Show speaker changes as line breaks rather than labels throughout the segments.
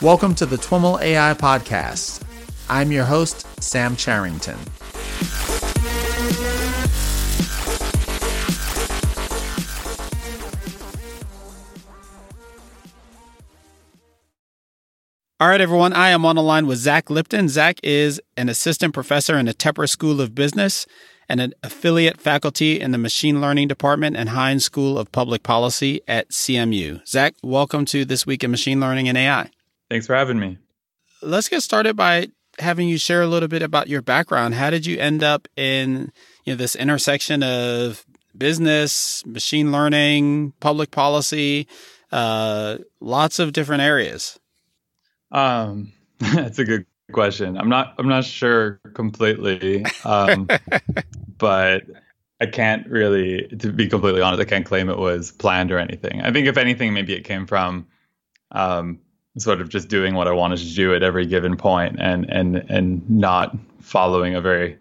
Welcome to the TWIML AI Podcast. I'm your host, Sam Charrington. All right, everyone. I am on the line with Zach Lipton. Zach is an assistant professor in the Tepper School of Business and an affiliate faculty in the Machine Learning Department and Heinz School of Public Policy at CMU. Zach, welcome to This Week in Machine Learning and AI.
Thanks for having me.
Let's get started by having you share a little bit about your background. How did you end up in you know this intersection of business, machine learning, public policy, uh, lots of different areas?
Um, that's a good question. I'm not I'm not sure completely, um, but I can't really, to be completely honest, I can't claim it was planned or anything. I think if anything, maybe it came from um, sort of just doing what I wanted to do at every given point and and and not following a very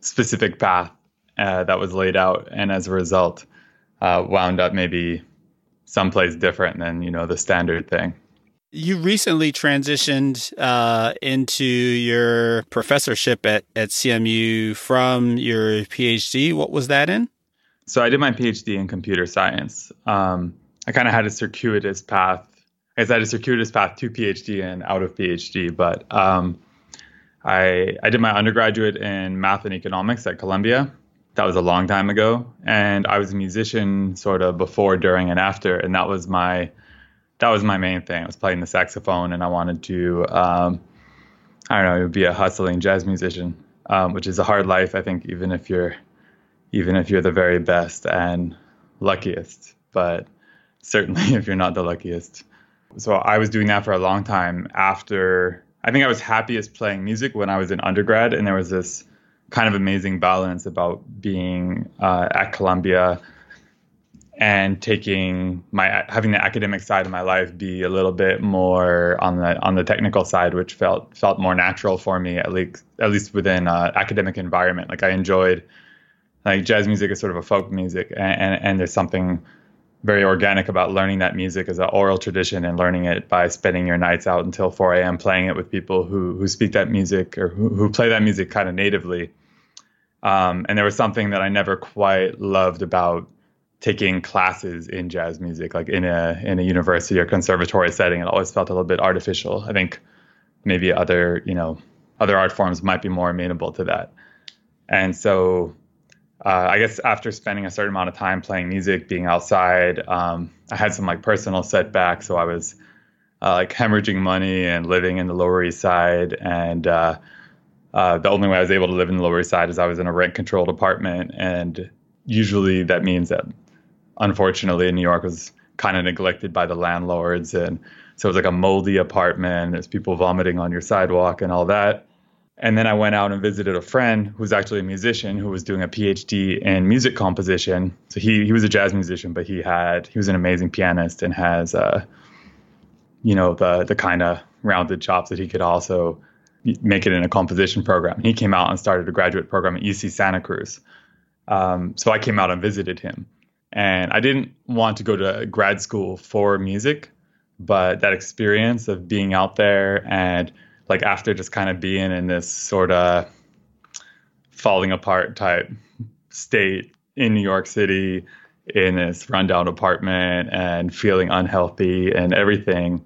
specific path uh, that was laid out, and as a result, uh, wound up maybe someplace different than you know the standard thing.
You recently transitioned uh, into your professorship at, at CMU from your PhD. What was that in?
So I did my PhD in computer science. Um, I kind of had a circuitous path I guess I had a circuitous path to PhD and out of PhD, but um, I I did my undergraduate in math and economics at Columbia. That was a long time ago, and I was a musician sort of before, during, and after, and that was my that was my main thing. I was playing the saxophone, and I wanted to um, I don't know be a hustling jazz musician, um, which is a hard life. I think even if you're even if you're the very best and luckiest, but certainly if you're not the luckiest so I was doing that for a long time after I think I was happiest playing music when I was in undergrad and there was this kind of amazing balance about being uh, at Columbia and taking my having the academic side of my life be a little bit more on the on the technical side which felt felt more natural for me at least at least within uh, academic environment. Like I enjoyed like jazz music is sort of a folk music and, and, and there's something very organic about learning that music as an oral tradition and learning it by spending your nights out until 4 a.m. playing it with people who who speak that music or who, who play that music kind of natively. Um, and there was something that I never quite loved about taking classes in jazz music, like in a in a university or conservatory setting. It always felt a little bit artificial. I think maybe other you know other art forms might be more amenable to that. And so uh, I guess after spending a certain amount of time playing music, being outside, um, I had some like personal setbacks. So I was uh, like hemorrhaging money and living in the Lower East Side. And uh, uh the only way I was able to live in the Lower East Side is I was in a rent controlled apartment. And usually that means that, unfortunately, New York was kind of neglected by the landlords. And so it was like a moldy apartment. There's people vomiting on your sidewalk and all that. And then I went out and visited a friend who's actually a musician who was doing a PhD in music composition. So he he was a jazz musician, but he had he was an amazing pianist and has uh, you know the the kind of rounded chops that he could also make it in a composition program. He came out and started a graduate program at UC Santa Cruz. Um, so I came out and visited him, and I didn't want to go to grad school for music, but that experience of being out there and like after just kind of being in this sort of falling apart type state in New York City in this rundown apartment and feeling unhealthy and everything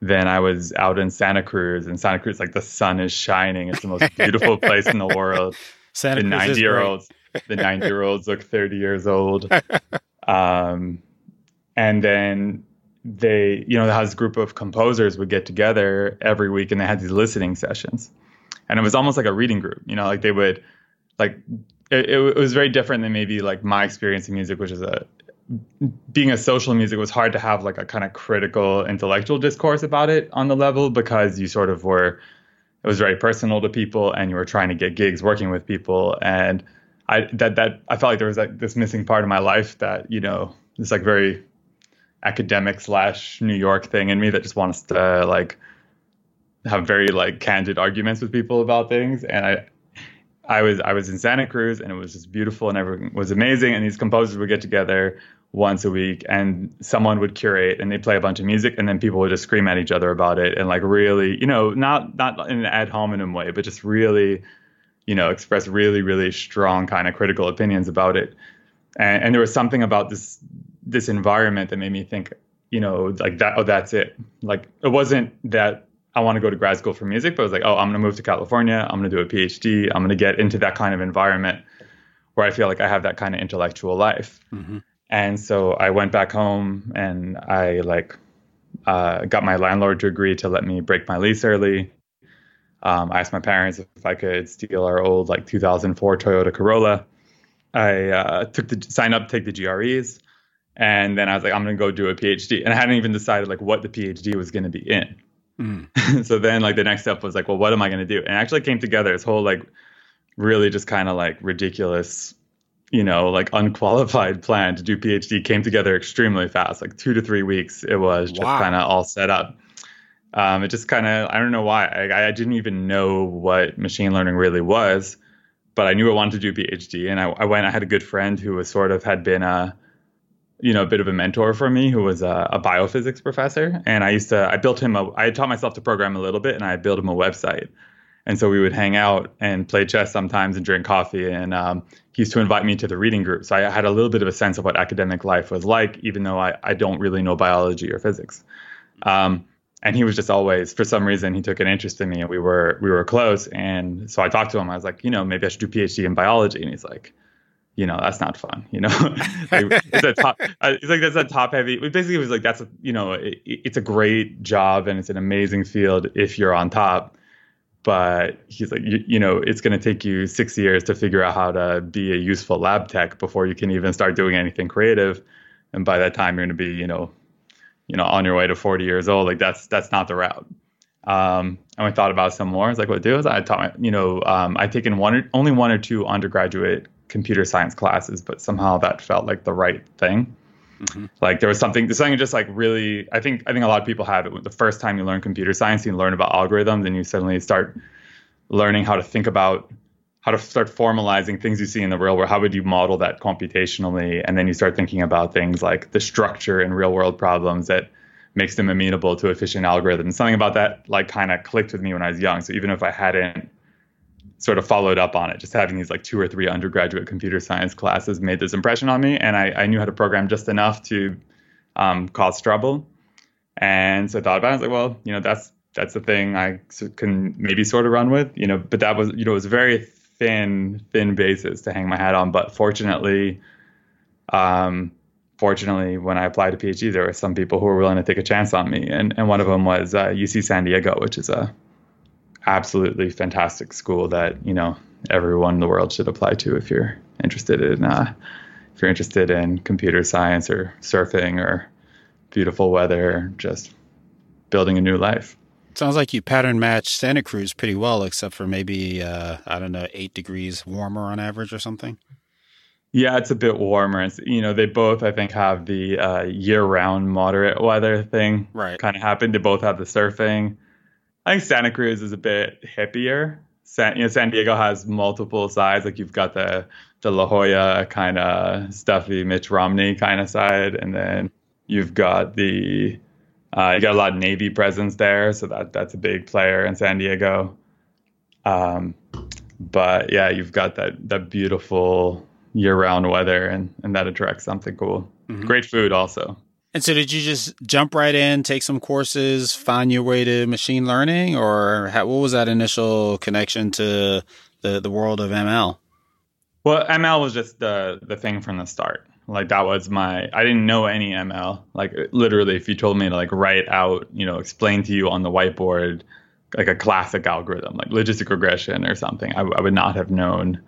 then I was out in Santa Cruz and Santa Cruz like the sun is shining. It's the most beautiful place in the world.
Santa
the 90 year olds the 90 year olds look 30 years old. Um, and then they, you know, how this group of composers would get together every week and they had these listening sessions. And it was almost like a reading group, you know, like they would, like, it, it was very different than maybe like my experience in music, which is a, being a social music was hard to have like a kind of critical intellectual discourse about it on the level because you sort of were, it was very personal to people and you were trying to get gigs working with people. And I, that, that, I felt like there was like this missing part of my life that, you know, it's like very academic slash New York thing in me that just wants to like have very like candid arguments with people about things. And I, I was I was in Santa Cruz and it was just beautiful and everything was amazing. And these composers would get together once a week and someone would curate and they'd play a bunch of music and then people would just scream at each other about it and like really, you know, not not in an ad hominem way, but just really, you know, express really, really strong kind of critical opinions about it. And, and there was something about this this environment that made me think, you know, like that, oh, that's it. Like it wasn't that I want to go to grad school for music, but I was like, oh, I'm going to move to California. I'm going to do a PhD. I'm going to get into that kind of environment where I feel like I have that kind of intellectual life. Mm-hmm. And so I went back home and I like uh, got my landlord to agree to let me break my lease early. Um, I asked my parents if I could steal our old like 2004 Toyota Corolla. I uh, took the sign up, to take the GREs, and then I was like, I'm gonna go do a PhD. And I hadn't even decided like what the PhD was gonna be in. Mm. so then like the next step was like, well, what am I gonna do? And actually came together this whole like really just kind of like ridiculous, you know, like unqualified plan to do PhD came together extremely fast. Like two to three weeks, it was just wow. kind of all set up. Um, it just kind of I don't know why I, I didn't even know what machine learning really was, but I knew I wanted to do PhD, and I, I went. I had a good friend who was sort of had been a you know, a bit of a mentor for me who was a, a, biophysics professor. And I used to, I built him a, I taught myself to program a little bit and I built him a website. And so we would hang out and play chess sometimes and drink coffee. And um, he used to invite me to the reading group. So I had a little bit of a sense of what academic life was like, even though I, I don't really know biology or physics. Um, and he was just always, for some reason, he took an interest in me and we were, we were close. And so I talked to him. I was like, you know, maybe I should do PhD in biology. And he's like, you know that's not fun you know like, it's a top it's like that's a top heavy basically it was like that's a, you know it, it's a great job and it's an amazing field if you're on top but he's like you, you know it's going to take you six years to figure out how to be a useful lab tech before you can even start doing anything creative and by that time you're going to be you know you know on your way to 40 years old like that's that's not the route um, and we thought about some more. It's like, what do is I taught, you know, um, I'd taken one or, only one or two undergraduate computer science classes, but somehow that felt like the right thing. Mm-hmm. Like there was something, something just like really. I think I think a lot of people have it. The first time you learn computer science, you learn about algorithms, and you suddenly start learning how to think about how to start formalizing things you see in the real world. How would you model that computationally? And then you start thinking about things like the structure in real world problems that makes them amenable to efficient algorithms. Something about that like kind of clicked with me when I was young. So even if I hadn't sort of followed up on it. Just having these like two or three undergraduate computer science classes made this impression on me, and I, I knew how to program just enough to um, cause trouble. And so I thought about it. I was like, well, you know, that's that's the thing I can maybe sort of run with, you know. But that was, you know, it was a very thin, thin basis to hang my hat on. But fortunately, um, fortunately, when I applied to PhD, there were some people who were willing to take a chance on me, and and one of them was uh, UC San Diego, which is a absolutely fantastic school that you know everyone in the world should apply to if you're interested in uh, if you're interested in computer science or surfing or beautiful weather, just building a new life.
Sounds like you pattern match Santa Cruz pretty well, except for maybe uh, I don't know eight degrees warmer on average or something.
Yeah, it's a bit warmer. It's, you know, they both I think have the uh, year-round moderate weather thing.
Right.
Kind of happened. They both have the surfing. I think Santa Cruz is a bit hippier. San, you know, San Diego has multiple sides. Like you've got the the La Jolla kind of stuffy Mitt Romney kind of side, and then you've got the uh, you got a lot of Navy presence there, so that that's a big player in San Diego. Um, but yeah, you've got that that beautiful year-round weather, and and that attracts something cool. Mm-hmm. Great food also.
And so, did you just jump right in, take some courses, find your way to machine learning, or how, what was that initial connection to the the world of ML?
Well, ML was just the the thing from the start. Like that was my I didn't know any ML. Like literally, if you told me to like write out, you know, explain to you on the whiteboard like a classic algorithm, like logistic regression or something, I, I would not have known.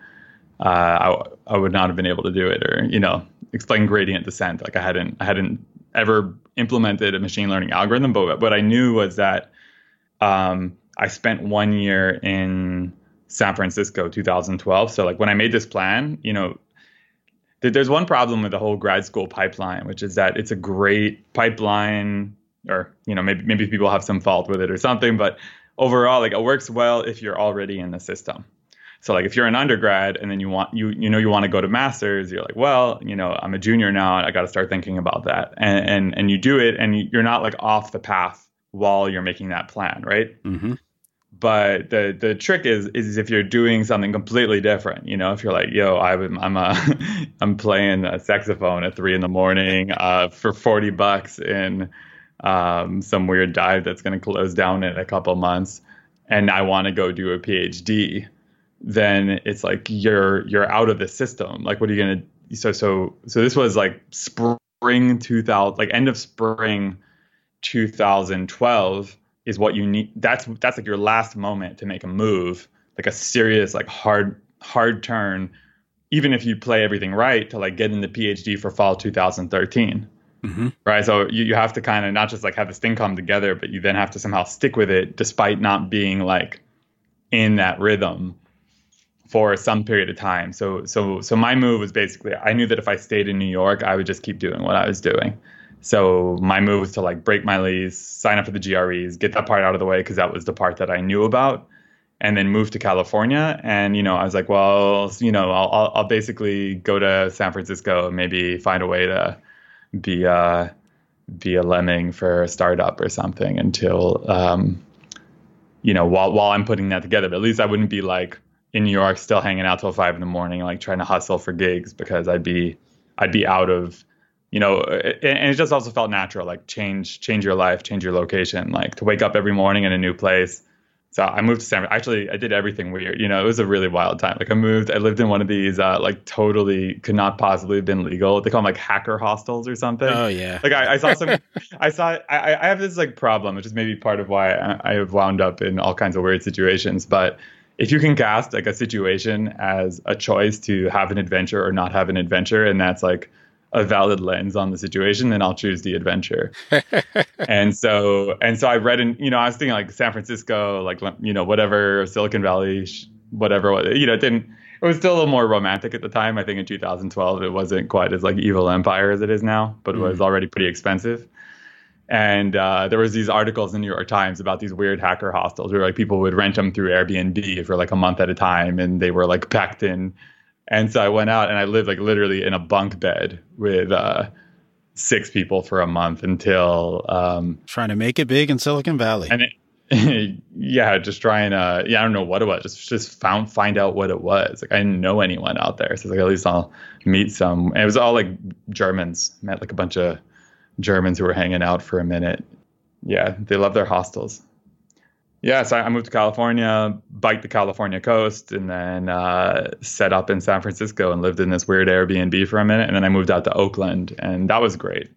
Uh, I, I would not have been able to do it, or you know, explain gradient descent. Like I hadn't I hadn't ever implemented a machine learning algorithm, but what I knew was that um, I spent one year in San Francisco, 2012. So like when I made this plan, you know, th- there's one problem with the whole grad school pipeline, which is that it's a great pipeline, or you know, maybe maybe people have some fault with it or something, but overall, like it works well if you're already in the system. So like if you're an undergrad and then you want you you know you want to go to masters, you're like, well, you know, I'm a junior now, and I got to start thinking about that, and and and you do it, and you're not like off the path while you're making that plan, right?
Mm-hmm.
But the the trick is is if you're doing something completely different, you know, if you're like, yo, I'm I'm a I'm playing a saxophone at three in the morning uh, for forty bucks in um, some weird dive that's going to close down in a couple months, and I want to go do a PhD then it's like you're you're out of the system. Like, what are you gonna? So so so this was like spring 2000, like end of spring 2012 is what you need. That's that's like your last moment to make a move, like a serious like hard hard turn. Even if you play everything right to like get in the PhD for fall 2013.
Mm-hmm.
Right. So you, you have to kind of not just like have this thing come together, but you then have to somehow stick with it despite not being like in that rhythm for some period of time. So so so my move was basically I knew that if I stayed in New York, I would just keep doing what I was doing. So my move was to like break my lease, sign up for the GREs, get that part out of the way because that was the part that I knew about, and then move to California. And you know I was like, well, you know I'll I'll, basically go to San Francisco, and maybe find a way to be a be a lemming for a startup or something until um, you know while while I'm putting that together. But at least I wouldn't be like in New York, still hanging out till five in the morning, like trying to hustle for gigs because I'd be I'd be out of you know and it just also felt natural like change change your life change your location like to wake up every morning in a new place. So i moved to san francisco actually i did everything weird you know it was a really wild time. Like i moved i lived in one of these uh, like totally could not possibly have been legal. They call them like hacker hostels or something.
Oh yeah.
Like i, I saw some i saw I, I have this like problem which is maybe part of why I, I have wound up in all kinds of weird situations but if you can cast like a situation as a choice to have an adventure or not have an adventure, and that's like a valid lens on the situation, then I'll choose the adventure. and so, and so I read in, you know, I was thinking like San Francisco, like, you know, whatever, Silicon Valley, whatever, you know, it didn't, it was still a little more romantic at the time. I think in 2012, it wasn't quite as like evil empire as it is now, but it was mm. already pretty expensive and uh, there was these articles in the New York Times about these weird hacker hostels where like people would rent them through Airbnb for like a month at a time, and they were like packed in. And so I went out and I lived like literally in a bunk bed with uh, six people for a month until um,
trying to make it big in Silicon Valley.
And it, yeah, just trying to yeah, I don't know what it was. Just just found find out what it was. Like I didn't know anyone out there, so like at least I'll meet some. And it was all like Germans. Met like a bunch of Germans who were hanging out for a minute. Yeah, they love their hostels. Yeah, so I moved to California, biked the California coast, and then uh, set up in San Francisco and lived in this weird Airbnb for a minute. And then I moved out to Oakland, and that was great.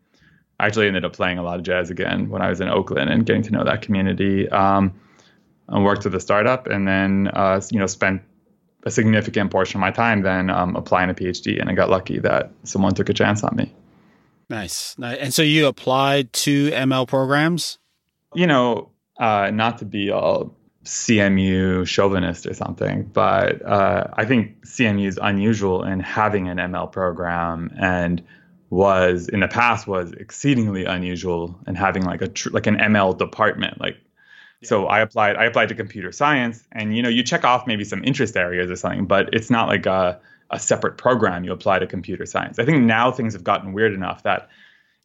I actually ended up playing a lot of jazz again when I was in Oakland and getting to know that community. Um, and worked with a startup, and then uh, you know spent a significant portion of my time then um, applying a PhD. And I got lucky that someone took a chance on me.
Nice. And so you applied to ML programs?
You know, uh, not to be all CMU chauvinist or something, but uh, I think CMU is unusual in having an ML program and was in the past was exceedingly unusual in having like a tr- like an ML department like so I applied I applied to computer science and you know you check off maybe some interest areas or something but it's not like a a separate program you apply to computer science. I think now things have gotten weird enough that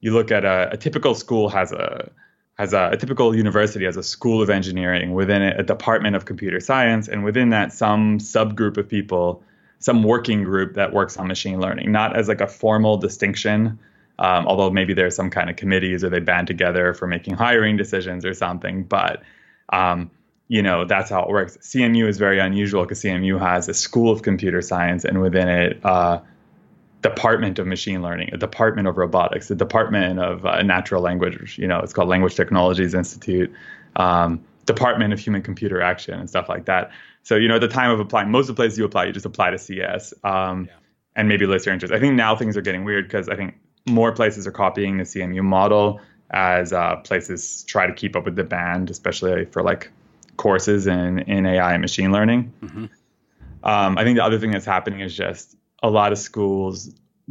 you look at a, a typical school has a has a, a, typical university has a school of engineering within it a department of computer science and within that some subgroup of people some working group that works on machine learning not as like a formal distinction um, although maybe there's some kind of committees or they band together for making hiring decisions or something but um, you know that's how it works. CMU is very unusual because CMU has a school of computer science and within it uh, department of machine learning, a department of robotics, a department of uh, natural language. You know, it's called Language Technologies Institute, um, department of human computer action and stuff like that. So you know, at the time of applying, most of the places you apply, you just apply to CS um, yeah. and maybe list your interest. I think now things are getting weird because I think more places are copying the CMU model as uh, places try to keep up with the band, especially for like courses in, in AI and machine learning. Mm-hmm. Um, I think the other thing that's happening is just a lot of schools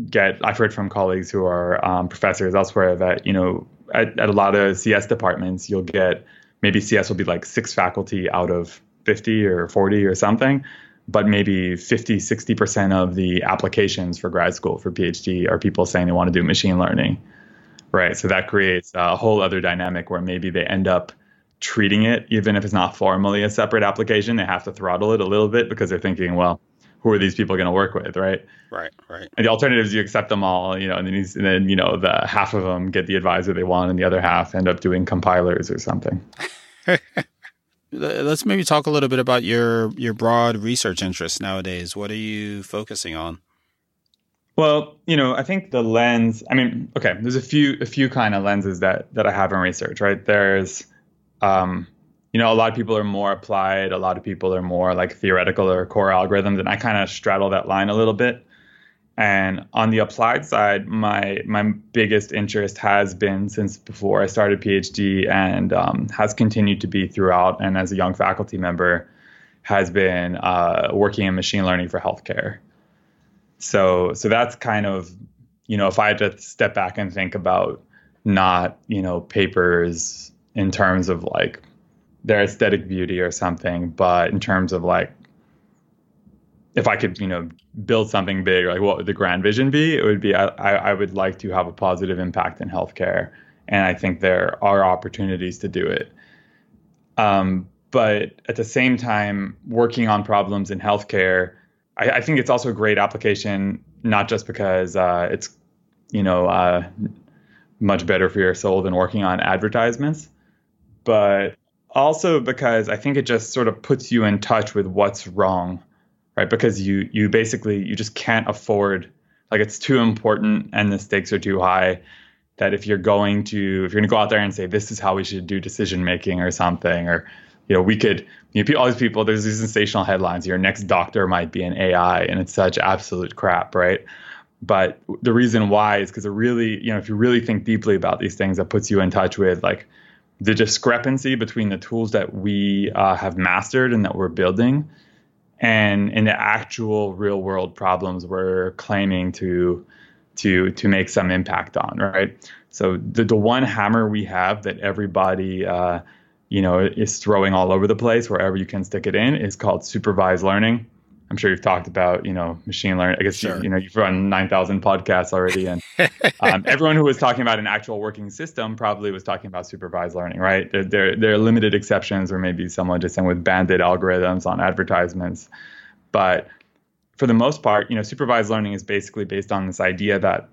get, I've heard from colleagues who are um, professors elsewhere that, you know, at, at a lot of CS departments, you'll get maybe CS will be like six faculty out of 50 or 40 or something. but maybe 50, 60% of the applications for grad school for PhD are people saying they want to do machine learning. Right. So that creates a whole other dynamic where maybe they end up treating it, even if it's not formally a separate application, they have to throttle it a little bit because they're thinking, well, who are these people going to work with, right?
Right, right.
And the alternatives, you accept them all, you know, and then, and then you know the half of them get the advisor they want, and the other half end up doing compilers or something.
Let's maybe talk a little bit about your your broad research interests nowadays. What are you focusing on?
Well, you know, I think the lens. I mean, okay, there's a few a few kind of lenses that that I have in research, right? There's um, you know, a lot of people are more applied, a lot of people are more like theoretical or core algorithms, and I kind of straddle that line a little bit. And on the applied side, my my biggest interest has been since before I started PhD, and um, has continued to be throughout. And as a young faculty member, has been uh, working in machine learning for healthcare. So so that's kind of you know if I had to step back and think about not you know papers in terms of like their aesthetic beauty or something, but in terms of like if I could, you know, build something big, like what would the grand vision be? It would be I, I would like to have a positive impact in healthcare, and I think there are opportunities to do it. Um, but at the same time, working on problems in healthcare, I, I think it's also a great application, not just because uh, it's, you know, uh, much better for your soul than working on advertisements, but also because I think it just sort of puts you in touch with what's wrong, right? Because you you basically you just can't afford like it's too important and the stakes are too high that if you're going to if you're going to go out there and say this is how we should do decision making or something or you know we could you know all these people there's these sensational headlines your next doctor might be an AI and it's such absolute crap, right? But the reason why is because it really, you know, if you really think deeply about these things, that puts you in touch with like the discrepancy between the tools that we uh, have mastered and that we're building and in the actual real world problems we're claiming to to to make some impact on right? So the, the one hammer we have that everybody uh, you know is throwing all over the place wherever you can stick it in is called supervised learning I'm sure you've talked about, you know, machine learning. I guess sure. you, you, know you've run 9,000 podcasts already, and um, everyone who was talking about an actual working system probably was talking about supervised learning, right? There, there, there are limited exceptions, or maybe someone just saying with bandit algorithms on advertisements, but for the most part, you know, supervised learning is basically based on this idea that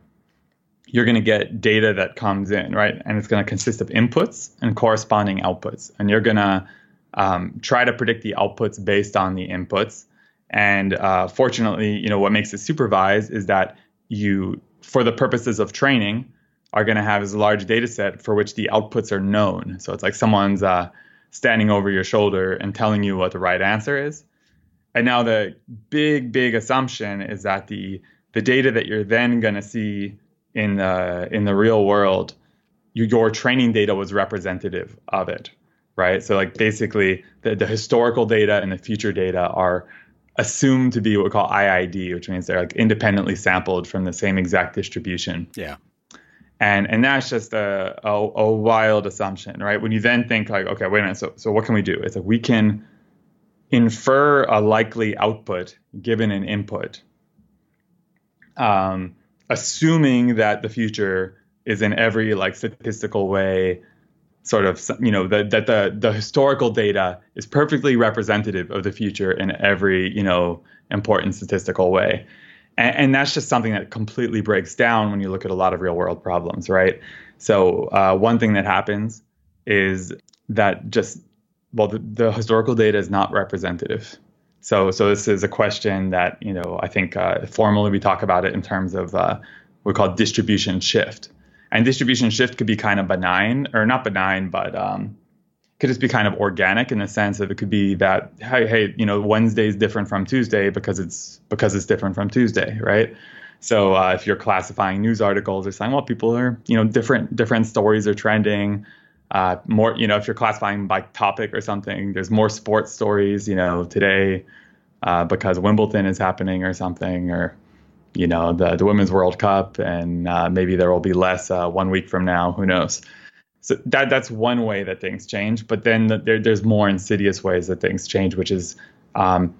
you're going to get data that comes in, right? And it's going to consist of inputs and corresponding outputs. And you're going to um, try to predict the outputs based on the inputs. And uh, fortunately, you know, what makes it supervised is that you, for the purposes of training, are going to have this large data set for which the outputs are known. So it's like someone's uh, standing over your shoulder and telling you what the right answer is. And now the big, big assumption is that the the data that you're then going to see in the in the real world, you, your training data was representative of it, right? So like basically, the, the historical data and the future data are assumed to be what we call IID, which means they're like independently sampled from the same exact distribution.
Yeah.
And and that's just a, a, a wild assumption, right? When you then think like, okay, wait a minute, so so what can we do? It's like we can infer a likely output given an input, um, assuming that the future is in every like statistical way sort of you know that that the the historical data is perfectly representative of the future in every you know important statistical way. And, and, that's just something that completely breaks down when you look at a lot of real world problems right? So uh, one thing that happens is that just well the, the, historical data is not representative. So so this is a question that you know i think uh, formally we talk about it in terms of uh, we call distribution shift and distribution shift could be kind of benign, or not benign, but um, could just be kind of organic in the sense that it could be that hey, hey, you know, Wednesday is different from Tuesday because it's because it's different from Tuesday, right? So uh, if you're classifying news articles or saying, well, people are, you know, different different stories are trending. Uh, more, you know, if you're classifying by topic or something, there's more sports stories, you know, today uh, because Wimbledon is happening or something, or you know the the women's World Cup, and uh, maybe there will be less uh, one week from now. Who knows? So that that's one way that things change. But then the, there, there's more insidious ways that things change, which is um,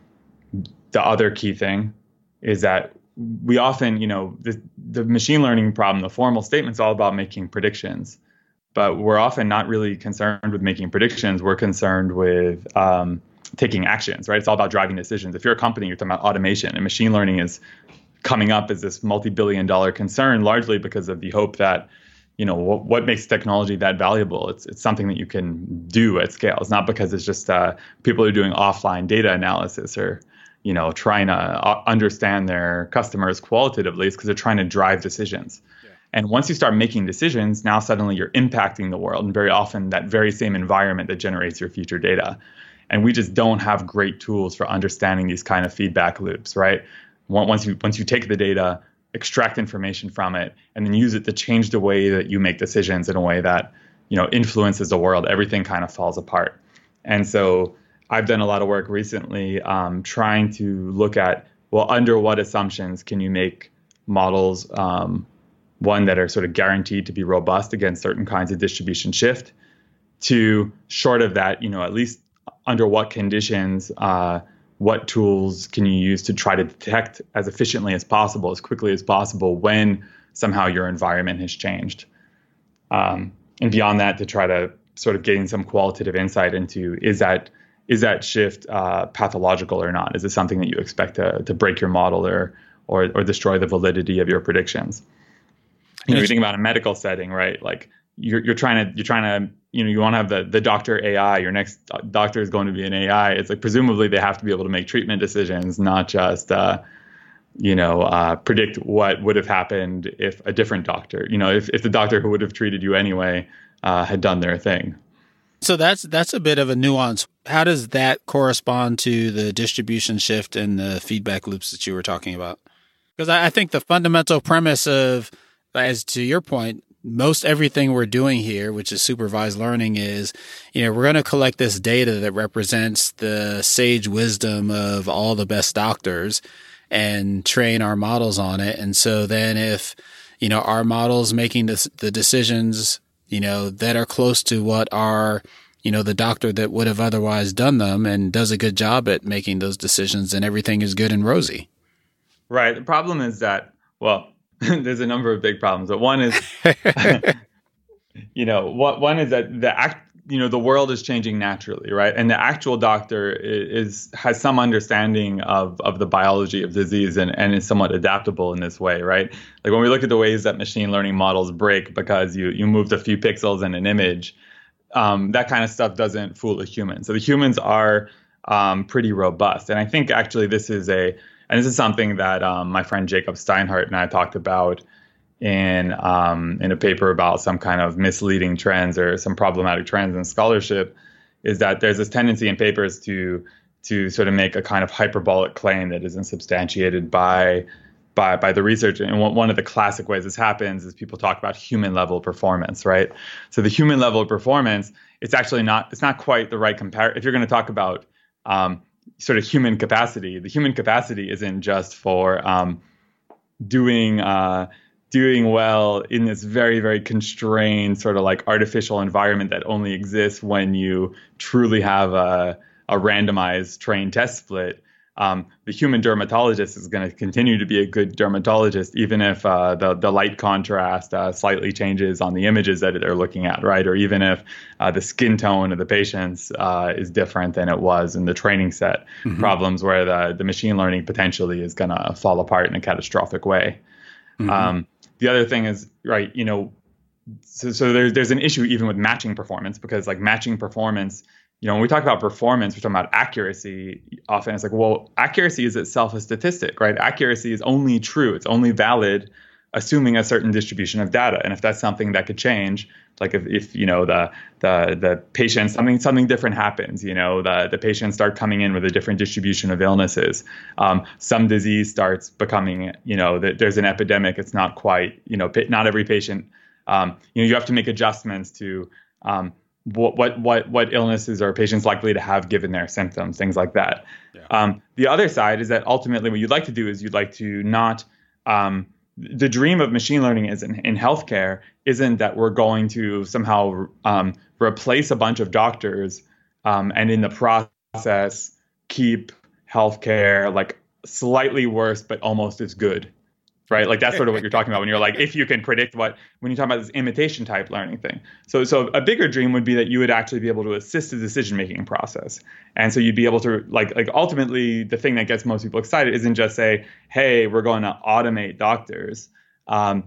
the other key thing is that we often, you know, the, the machine learning problem, the formal statement is all about making predictions, but we're often not really concerned with making predictions. We're concerned with um, taking actions, right? It's all about driving decisions. If you're a company, you're talking about automation, and machine learning is coming up as this multi-billion dollar concern, largely because of the hope that you know what, what makes technology that valuable? It's it's something that you can do at scale. It's not because it's just uh, people are doing offline data analysis or you know trying to uh, understand their customers qualitatively. It's because they're trying to drive decisions. Yeah. and once you start making decisions now suddenly you're impacting the world and very often that very same environment that generates your future data. And we just don't have great tools for understanding these kind of feedback loops right once you once you take the data extract information from it and then use it to change the way that you make decisions in a way that you know influences the world. Everything kind of falls apart. And so i've done a lot of work recently um, trying to look at well under what assumptions can you make models um, one that are sort of guaranteed to be robust against certain kinds of distribution shift to short of that you know at least under what conditions uh, what tools can you use to try to detect as efficiently as possible, as quickly as possible, when somehow your environment has changed. Um, and beyond that, to try to sort of gain some qualitative insight into is that is that shift uh, pathological or not? Is it something that you expect to, to break your model or, or or destroy the validity of your predictions? You know, you think about a medical setting, right? Like you're you're trying to you're trying to you know you want to have the the doctor AI. Your next doctor is going to be an AI. It's like presumably they have to be able to make treatment decisions, not just uh, you know uh, predict what would have happened if a different doctor, you know, if if the doctor who would have treated you anyway uh, had done their thing.
So that's that's a bit of a nuance. How does that correspond to the distribution shift and the feedback loops that you were talking about? Because I, I think the fundamental premise of, as to your point, most everything we're doing here, which is supervised learning, is, you know, we're going to collect this data that represents the sage wisdom of all the best doctors and train our models on it. And so then if, you know, our models making the, the decisions, you know, that are close to what our, you know, the doctor that would have otherwise done them and does a good job at making those decisions, then everything is good and rosy.
Right. The problem is that, well, there's a number of big problems, but one is, you know, what one is that the act, you know, the world is changing naturally, right? And the actual doctor is, has some understanding of of the biology of disease and and is somewhat adaptable in this way, right? Like when we look at the ways that machine learning models break because you you moved a few pixels in an image, um, that kind of stuff doesn't fool a human. So the humans are um, pretty robust, and I think actually this is a and this is something that um, my friend Jacob Steinhardt and I talked about in um, in a paper about some kind of misleading trends or some problematic trends in scholarship. Is that there's this tendency in papers to to sort of make a kind of hyperbolic claim that isn't substantiated by by by the research. And one of the classic ways this happens is people talk about human level performance, right? So the human level of performance, it's actually not it's not quite the right compare. If you're going to talk about um, sort of human capacity. The human capacity isn't just for um, doing uh, doing well in this very very constrained sort of like artificial environment that only exists when you truly have a, a randomized train test split um, the human dermatologist is going to continue to be a good dermatologist, even if uh, the the light contrast uh, slightly changes on the images that they're looking at, right? Or even if uh, the skin tone of the patients uh, is different than it was in the training set. Mm-hmm. Problems where the the machine learning potentially is going to fall apart in a catastrophic way. Mm-hmm. Um, the other thing is, right? You know, so so there's there's an issue even with matching performance because like matching performance you know, when we talk about performance, we're talking about accuracy. Often it's like, well, accuracy is itself a statistic, right? Accuracy is only true. It's only valid assuming a certain distribution of data. And if that's something that could change, like if, if you know the the the patient something something different happens, you know the the patients start coming in with a different distribution of illnesses. Um, some disease starts becoming you know that there's an epidemic. It's not quite you know not every patient. Um, you know you have to make adjustments to um, what what what what illnesses are patients likely to have given their symptoms, things like that. Yeah. Um, the other side is that ultimately, what you'd like to do is you'd like to not. Um, the dream of machine learning is in, in healthcare isn't that we're going to somehow um, replace a bunch of doctors um, and in the process keep healthcare like slightly worse but almost as good right? Like that's sort of what you're talking about when you're like, if you can predict what when you talk about this imitation type learning thing. So so a bigger dream would be that you would actually be able to assist the decision making process, and so you'd be able to like like ultimately the thing that gets most people excited isn't just say, hey, we're going to automate doctors. Um,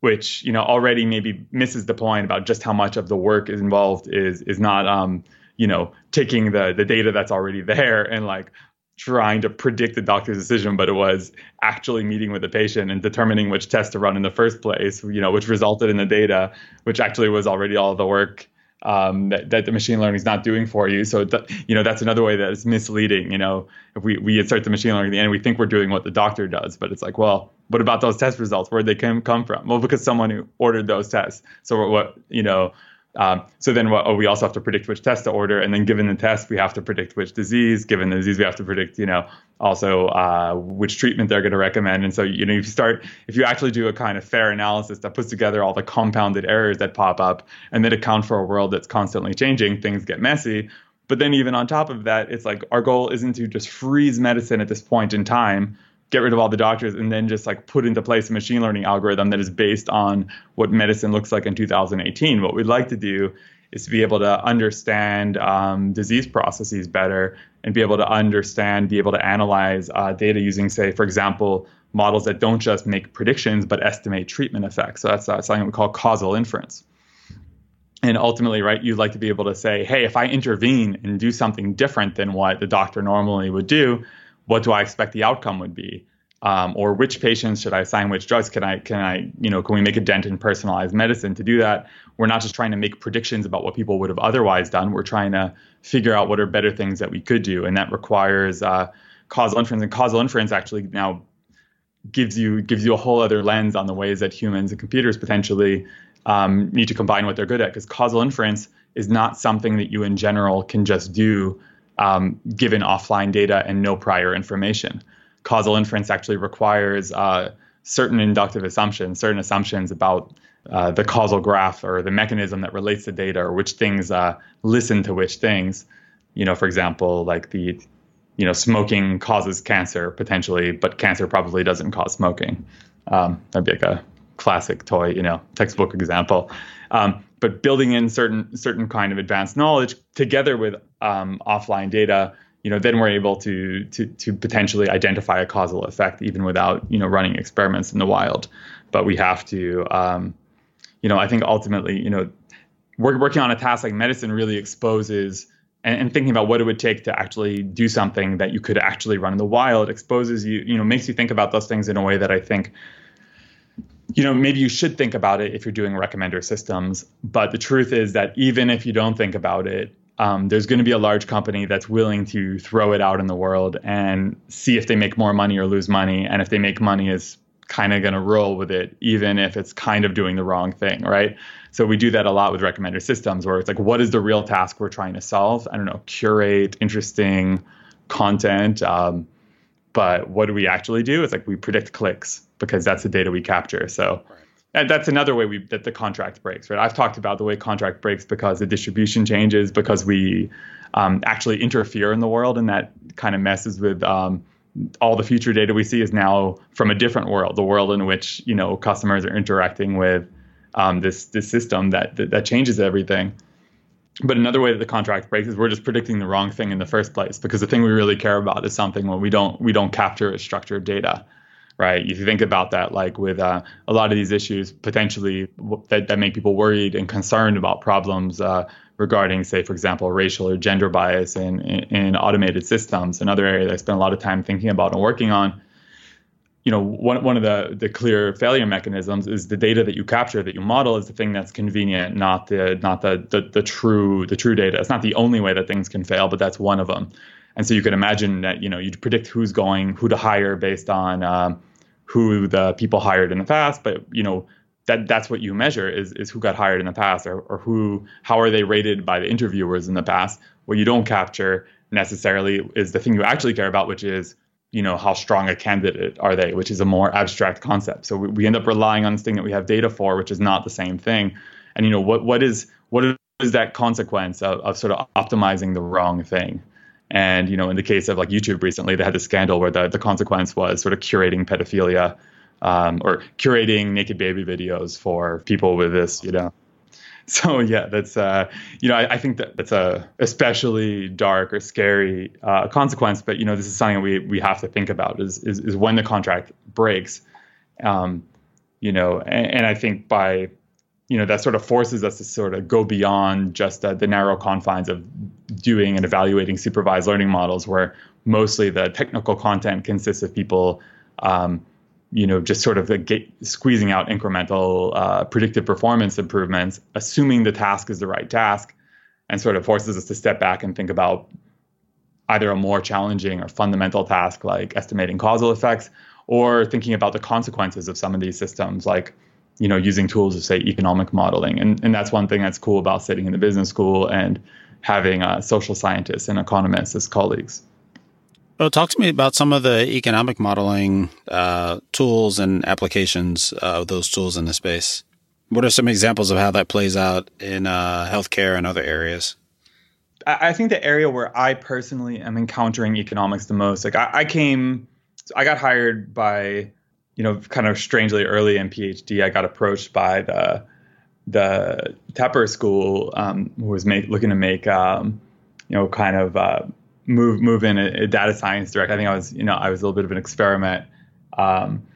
which you know already maybe misses the point about just how much of the work is involved is is not um, you know taking the the data that's already there and like trying to predict the doctor's decision, but it was actually meeting with the patient and determining which test to run in the first place, you know, which resulted in the data, which actually was already all the work um, that, that the machine learning is not doing for you. So, th- you know, that's another way that is misleading. You know, if we, we insert the machine learning at the end, we think we're doing what the doctor does, but it's like, well, what about those test results? Where'd they come, come from? Well, because someone who ordered those tests. So what you know, um, so then what, oh, we also have to predict which test to order, and then given the test, we have to predict which disease. Given the disease, we have to predict, you know, also uh, which treatment they're going to recommend. And so, you know, if you start, if you actually do a kind of fair analysis that puts together all the compounded errors that pop up, and that account for a world that's constantly changing, things get messy. But then even on top of that, it's like our goal isn't to just freeze medicine at this point in time get rid of all the doctors and then just like put into place a machine learning algorithm that is based on what medicine looks like in 2018. What we'd like to do is to be able to understand um, disease processes better and be able to understand, be able to analyze uh, data using, say, for example, models that don't just make predictions but estimate treatment effects. So that's uh, something we call causal inference. And ultimately, right, you'd like to be able to say, hey, if I intervene and do something different than what the doctor normally would do, what do I expect the outcome would be? Um, or which patients should I assign which drugs? Can I can I you know can we make a dent in personalized medicine? To do that, we're not just trying to make predictions about what people would have otherwise done. We're trying to figure out what are better things that we could do, and that requires uh, causal inference. And causal inference actually now gives you gives you a whole other lens on the ways that humans and computers potentially um, need to combine what they're good at. Because causal inference is not something that you in general can just do um, given offline data and no prior information. Causal inference actually requires uh, certain inductive assumptions, certain assumptions about uh, the causal graph or the mechanism that relates to data or which things uh, listen to which things. You know, for example, like the, you know, smoking causes cancer potentially, but cancer probably doesn't cause smoking. Um, that'd be like a classic toy, you know, textbook example. Um, but building in certain certain kind of advanced knowledge together with um, offline data, you know, then we're able to to to potentially identify a causal effect even without you know running experiments in the wild. But we have to, um, you know, I think ultimately, you know, working on a task like medicine really exposes and, and, thinking about what it would take to actually do something that you could actually run in the wild exposes you, you know, makes you think about those things in a way that I think you know, maybe you should think about it if you're doing recommender systems. But the truth is that even if you don't think about it, um, there's going to be a large company that's willing to throw it out in the world and see if they make more money or lose money. And if they make money, is kind of going to roll with it, even if it's kind of doing the wrong thing, right? So we do that a lot with recommender systems, where it's like, what is the real task we're trying to solve? I don't know, curate interesting content. Um, but what do we actually do? It's like we predict clicks because that's the data we capture. So right. and that's another way we that the contract breaks, right? I've talked about the way contract breaks because the distribution changes because we um, actually interfere in the world, and that kind of messes with um, all the future data we see is now from a different world, the world in which you know customers are interacting with um, this this system that, that that changes everything. But another way that the contract breaks is we're just predicting the wrong thing in the first place because the thing we really care about is something when we don't we don't capture as structured data right? If you think about that, like with uh, a lot of these issues potentially that, that make people worried and concerned about problems uh, regarding, say, for example, racial or gender bias in, in, in, automated systems, another area that I spend a lot of time thinking about and working on. You know, one, one of the, the clear failure mechanisms is the data that you capture, that you model, is the thing that's convenient, not the not the, the the true the true data. It's not the only way that things can fail, but that's one of them. And so you can imagine that you know you'd predict who's going, who to hire based on um, who the people hired in the past, but you know that that's what you measure is is who got hired in the past or, or who how are they rated by the interviewers in the past. What you don't capture necessarily is the thing you actually care about, which is you know how strong a candidate are they, which is a more abstract concept. So we, we end up relying on this thing that we have data for, which is not the same thing. And you know what what is what is that consequence of, of sort of optimizing the wrong thing? And you know, in the case of like YouTube recently, they had the scandal where the, the consequence was sort of curating pedophilia um, or curating naked baby videos for people with this, you know. So yeah, that's uh, you know, I, I, think that that's a especially dark or scary uh, consequence. But you know, this is something we we have to think about is is, is when the contract breaks. Um, you know, and, and I think by you know that sort of forces us to sort of go beyond just uh, the narrow confines of doing and evaluating supervised learning models where mostly the technical content consists of people um, you know just sort of the squeezing out incremental uh, predictive performance improvements assuming the task is the right task and sort of forces us to step back and think about either a more challenging or fundamental task like estimating causal effects or thinking about the consequences of some of these systems like you know, using tools of say economic modeling. And, and that's one thing that's cool about sitting in the business school and having uh, social scientists and economists as colleagues.
Well, talk to me about some of the economic modeling uh, tools and applications of those tools in the space. What are some examples of how that plays out in uh, healthcare and other areas?
I think the area where I personally am encountering economics the most, like I, I came, I got hired by you know, kind of strangely early in PhD, I got approached by the the Tepper School, um, who was make, looking to make, um, you know, kind of uh, move move in a, a, data science direct. I think I was, you know, I was a little bit of an experiment. Um,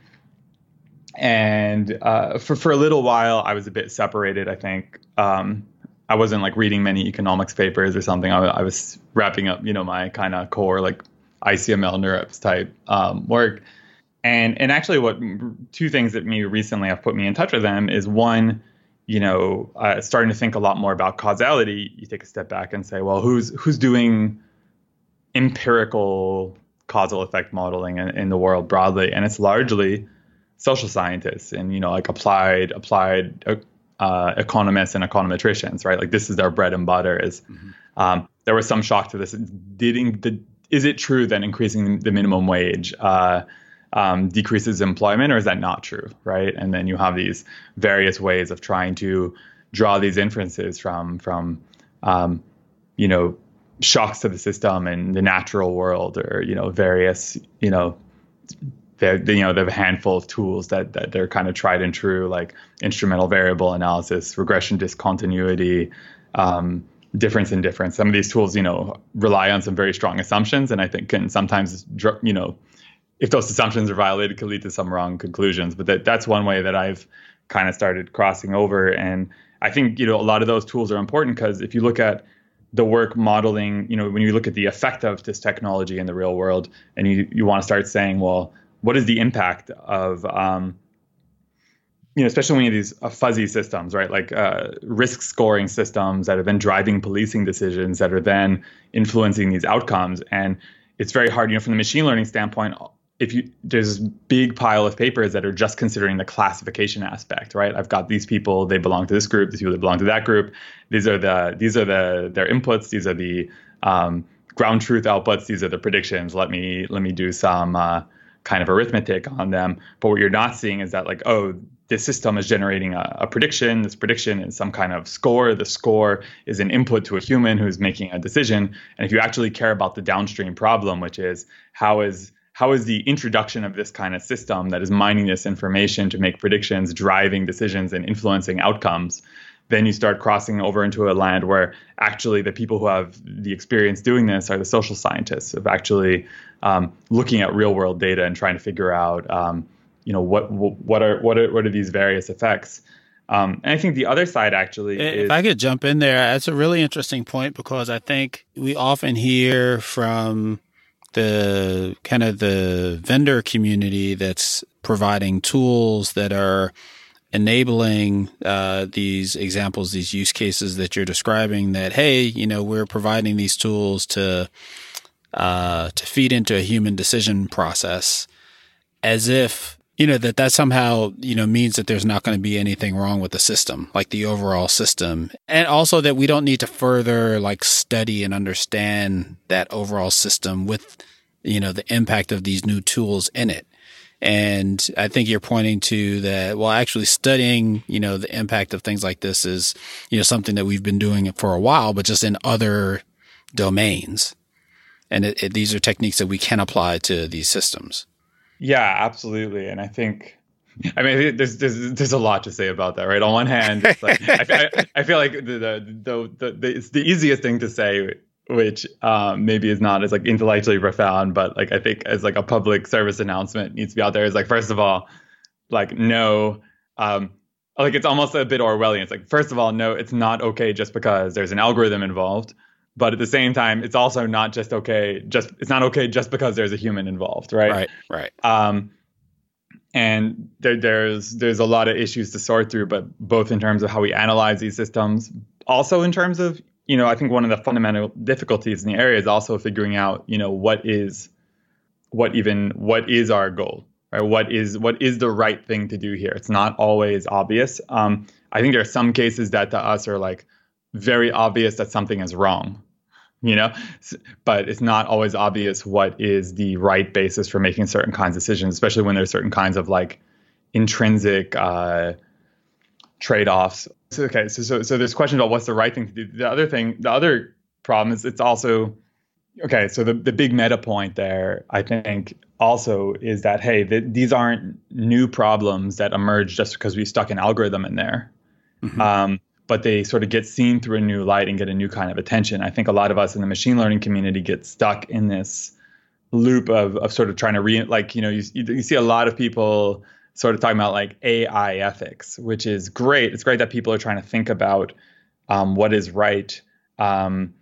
and uh, for for a little while, I was a bit separated. I think um, I wasn't like reading many economics papers or something. I, I was wrapping up, you know, my kind of core like ICML NeurIPS type um, work and and actually what two things that me recently have put me in touch with them is one you know uh, starting to think a lot more about causality you take a step back and say well who's who's doing empirical causal effect modeling in, in the world broadly and it's largely social scientists and you know like applied applied uh, uh economists and econometricians right like this is their bread and butter is mm-hmm. um, there was some shock to this did, did, is it true that increasing the minimum wage uh, um, decreases employment, or is that not true, right? And then you have these various ways of trying to draw these inferences from from um, you know shocks to the system and the natural world, or you know various you know they you know they have a handful of tools that that they're kind of tried and true, like instrumental variable analysis, regression discontinuity. Um, difference in difference. Some of these tools, you know, rely on some very strong assumptions, and I think can sometimes, you know, if those assumptions are violated, could lead to some wrong conclusions. But that, that's one way that I've kind of started crossing over. And I think you know a lot of those tools are important because if you look at the work modeling, you know, when you look at the effect of this technology in the real world, and you you want to start saying, well, what is the impact of um, you know, especially when you have these uh, fuzzy systems, right? Like uh, risk scoring systems that are then driving policing decisions that are then influencing these outcomes. And it's very hard, you know, from the machine learning standpoint, if you there's big pile of papers that are just considering the classification aspect, right? I've got these people, they belong to this group, these people that belong to that group. These are the these are the their inputs, these are the um, ground truth outputs, these are the predictions. Let me let me do some uh, kind of arithmetic on them. But what you're not seeing is that like, oh, this system is generating a, a, prediction. This prediction is some kind of score. The score is an input to a human who's making a decision. And if you actually care about the downstream problem, which is how is how is the introduction of this kind of system that is mining this information to make predictions, driving decisions, and influencing outcomes? Then you start crossing over into a land where actually the people who have the experience doing this are the social scientists of actually um, looking at real world data and trying to figure out, um, you know, what what are what are what are these various effects. Um, and I think the other side actually,
if
is,
I could jump in there, that's a really interesting point because I think we often hear from the kind of the vendor community that's providing tools that are enabling uh, these examples, these use cases that you're describing. That hey, you know, we're providing these tools to uh, to feed into a human decision process, as if you know that that somehow you know means that there's not going to be anything wrong with the system like the overall system and also that we don't need to further like study and understand that overall system with you know the impact of these new tools in it and I think you're pointing to that, well, actually studying, you know, the impact of things like this is, you know, something that we've been doing for a while, but just in other domains. and it, it, these are techniques that we can apply to these systems.
Yeah, absolutely. And I think I mean, there's, there's there's a lot to say about that, right? On one hand, like, I, I, I, feel like the the, the the, the it's the easiest thing to say, which um, maybe is not as like intellectually profound, but like I think as like a public service announcement needs to be out there. Is like first of all, like no, um, like it's almost a bit Orwellian. It's like first of all, no, it's not okay just because there's an algorithm involved, but at the same time, it's also not just okay. Just it's not okay just because there's a human involved, right?
Right. Right.
Um, and there, there's there's a lot of issues to sort through, but both in terms of how we analyze these systems, also in terms of you know I think one of the fundamental difficulties in the area is also figuring out you know what is what even what is our goal right what is what is the right thing to do here it's not always obvious um, i think there are some cases that to us are like very obvious that something is wrong you know? But it's not always obvious what is the right basis for making certain kinds of decisions especially when there's certain kinds of like intrinsic uh, trade-offs. So, okay so, so so there's questions about what's the right thing to do. The other thing the other problem is it's also okay so the, the big meta point there i think also is that hey the, these aren't new problems that emerge just because we stuck an algorithm in there. Mm-hmm. um, but they sort of get seen through a new light and get a new kind of attention. I think a lot of us in the machine learning community get stuck in this loop of, of sort of trying to re like you know you, you see a lot of people sort of talking about like AI ethics, which is great. It's great that people are trying to think about um, what is right um,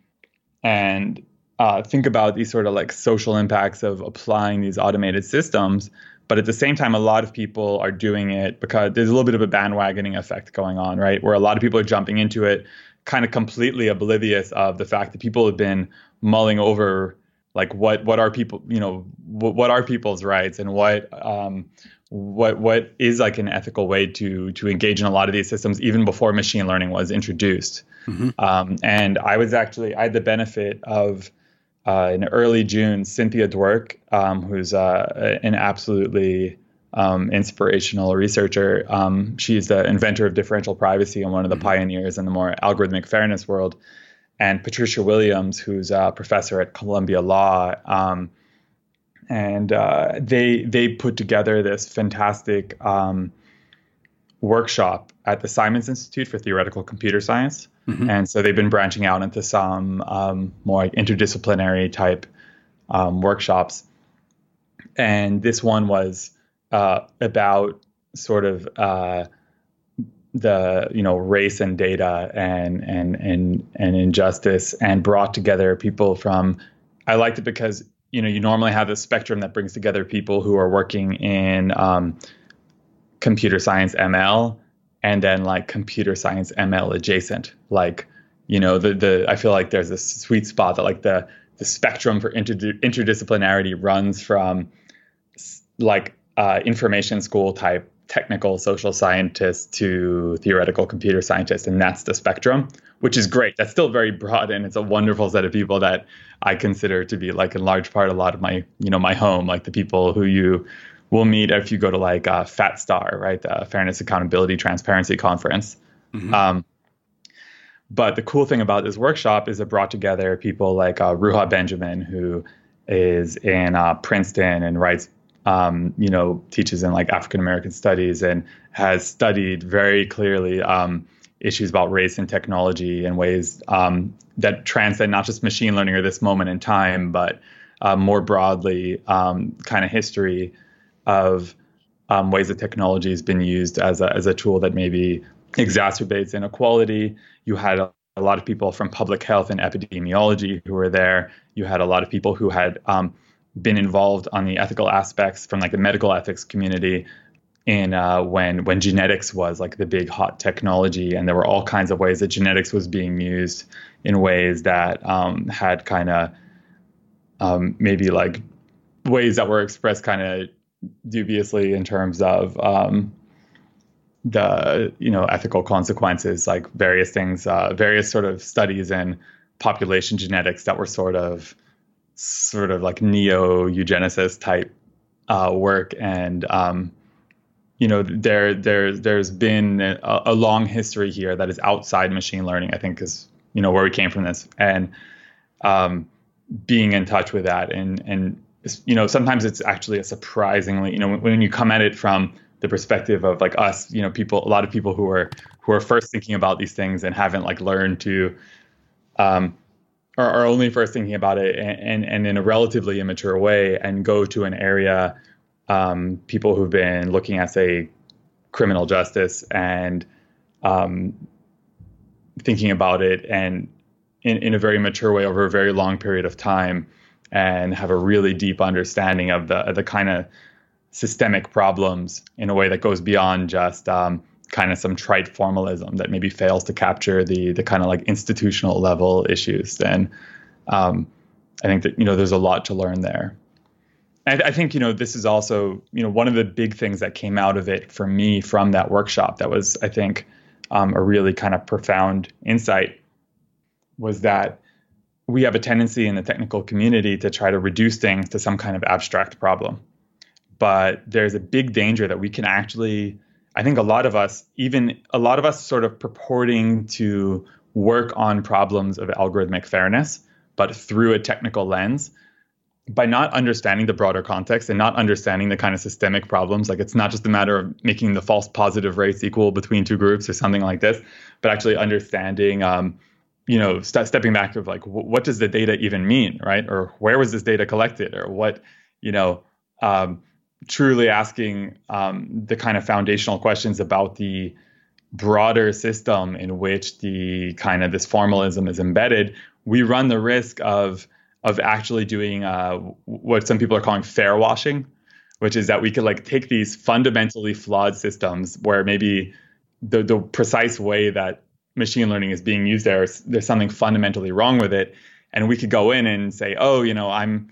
and uh, think about these sort of like social impacts of applying these automated systems. But at the same time, a lot of people are doing it because there's a little bit of a bandwagoning effect going on, right? Where a lot of people are jumping into it kind of completely oblivious of the fact that people have been mulling over like what what are people you know what, what are people's rights and what um, what what is like an ethical way to to engage in a lot of these systems even before machine learning was introduced mm-hmm. um, and i was actually i had the benefit of uh, in early June, Cynthia Dwork, um, who's uh, an absolutely um, inspirational researcher. Um, she's the inventor of differential privacy and one of the mm-hmm. pioneers in the more algorithmic fairness world. And Patricia Williams, who's a professor at Columbia Law. Um, and uh, they they put together this fantastic um, workshop at the Simons Institute for Theoretical Computer Science. Mm-hmm. And so they've been branching out into some um, more like interdisciplinary type um, workshops. And this one was uh, about sort of uh, the you know race and data and and and and injustice, and brought together people from. I liked it because you know you normally have this spectrum that brings together people who are working in um, computer science ML and then like computer science ML adjacent. Like, you know, the the I feel like there's a sweet spot that like the the spectrum for inter- interdisciplinarity runs from like uh, information school type technical social scientist to theoretical computer scientist and that's the spectrum which is great that's still very broad and it's a wonderful set of people that i consider to be like in large part a lot of my you know my home like the people who you we'll meet if you go to like uh, FATSTAR, right, the Fairness, Accountability, Transparency Conference. Mm-hmm. Um, but the cool thing about this workshop is it brought together people like uh, Ruha Benjamin, who is in uh, Princeton and writes, um, you know, teaches in like African American studies and has studied very clearly um, issues about race and technology in ways um, that transcend not just machine learning or this moment in time, but uh, more broadly, um, kind of history of um, ways that technology has been used as a, as a tool that maybe exacerbates inequality. You had a, a lot of people from public health and epidemiology who were there. You had a lot of people who had um, been involved on the ethical aspects from like the medical ethics community in uh, when when genetics was like the big hot technology, and there were all kinds of ways that genetics was being used in ways that um, had kind of um, maybe like ways that were expressed kind of dubiously in terms of um, the you know ethical consequences, like various things, uh, various sort of studies in population genetics that were sort of sort of like neo eugenicist type uh, work, and um, you know there there there's been a, a, long history here that is outside machine learning. I think is you know where we came from this, and um, being in touch with that and and you know sometimes it's actually a surprisingly you know when, when you come at it from the perspective of like us you know people a lot of people who are who are first thinking about these things and haven't like learned to um are, are only first thinking about it and, and, and in a relatively immature way and go to an area um, people who've been looking at say criminal justice and um, thinking about it and in, in a very mature way over a very long period of time and have a really deep understanding of the the kind of systemic problems in a way that goes beyond just um, kind of some trite formalism that maybe fails to capture the the kind of like institutional level issues. Then um, I think that you know there's a lot to learn there. And I think you know this is also you know one of the big things that came out of it for me from that workshop that was I think um, a really kind of profound insight was that we have a tendency in the technical community to try to reduce things to some kind of abstract problem. But there's a big danger that we can actually, I think a lot of us, even a lot of us sort of purporting to work on problems of algorithmic fairness, but through a technical lens, by not understanding the broader context and not understanding the kind of systemic problems, like it's not just a matter of making the false positive rates equal between two groups or something like this, but actually understanding um, you know, st- stepping back of like, w- what does the data even mean, right? Or where was this data collected, or what, you know, um, truly asking um, the kind of foundational questions about the broader system in which the kind of this formalism is embedded, we run the risk of of actually doing uh, what some people are calling fair washing, which is that we could like take these fundamentally flawed systems where maybe the the precise way that machine learning is being used there, there's something fundamentally wrong with it. And we could go in and say, oh, you know, I'm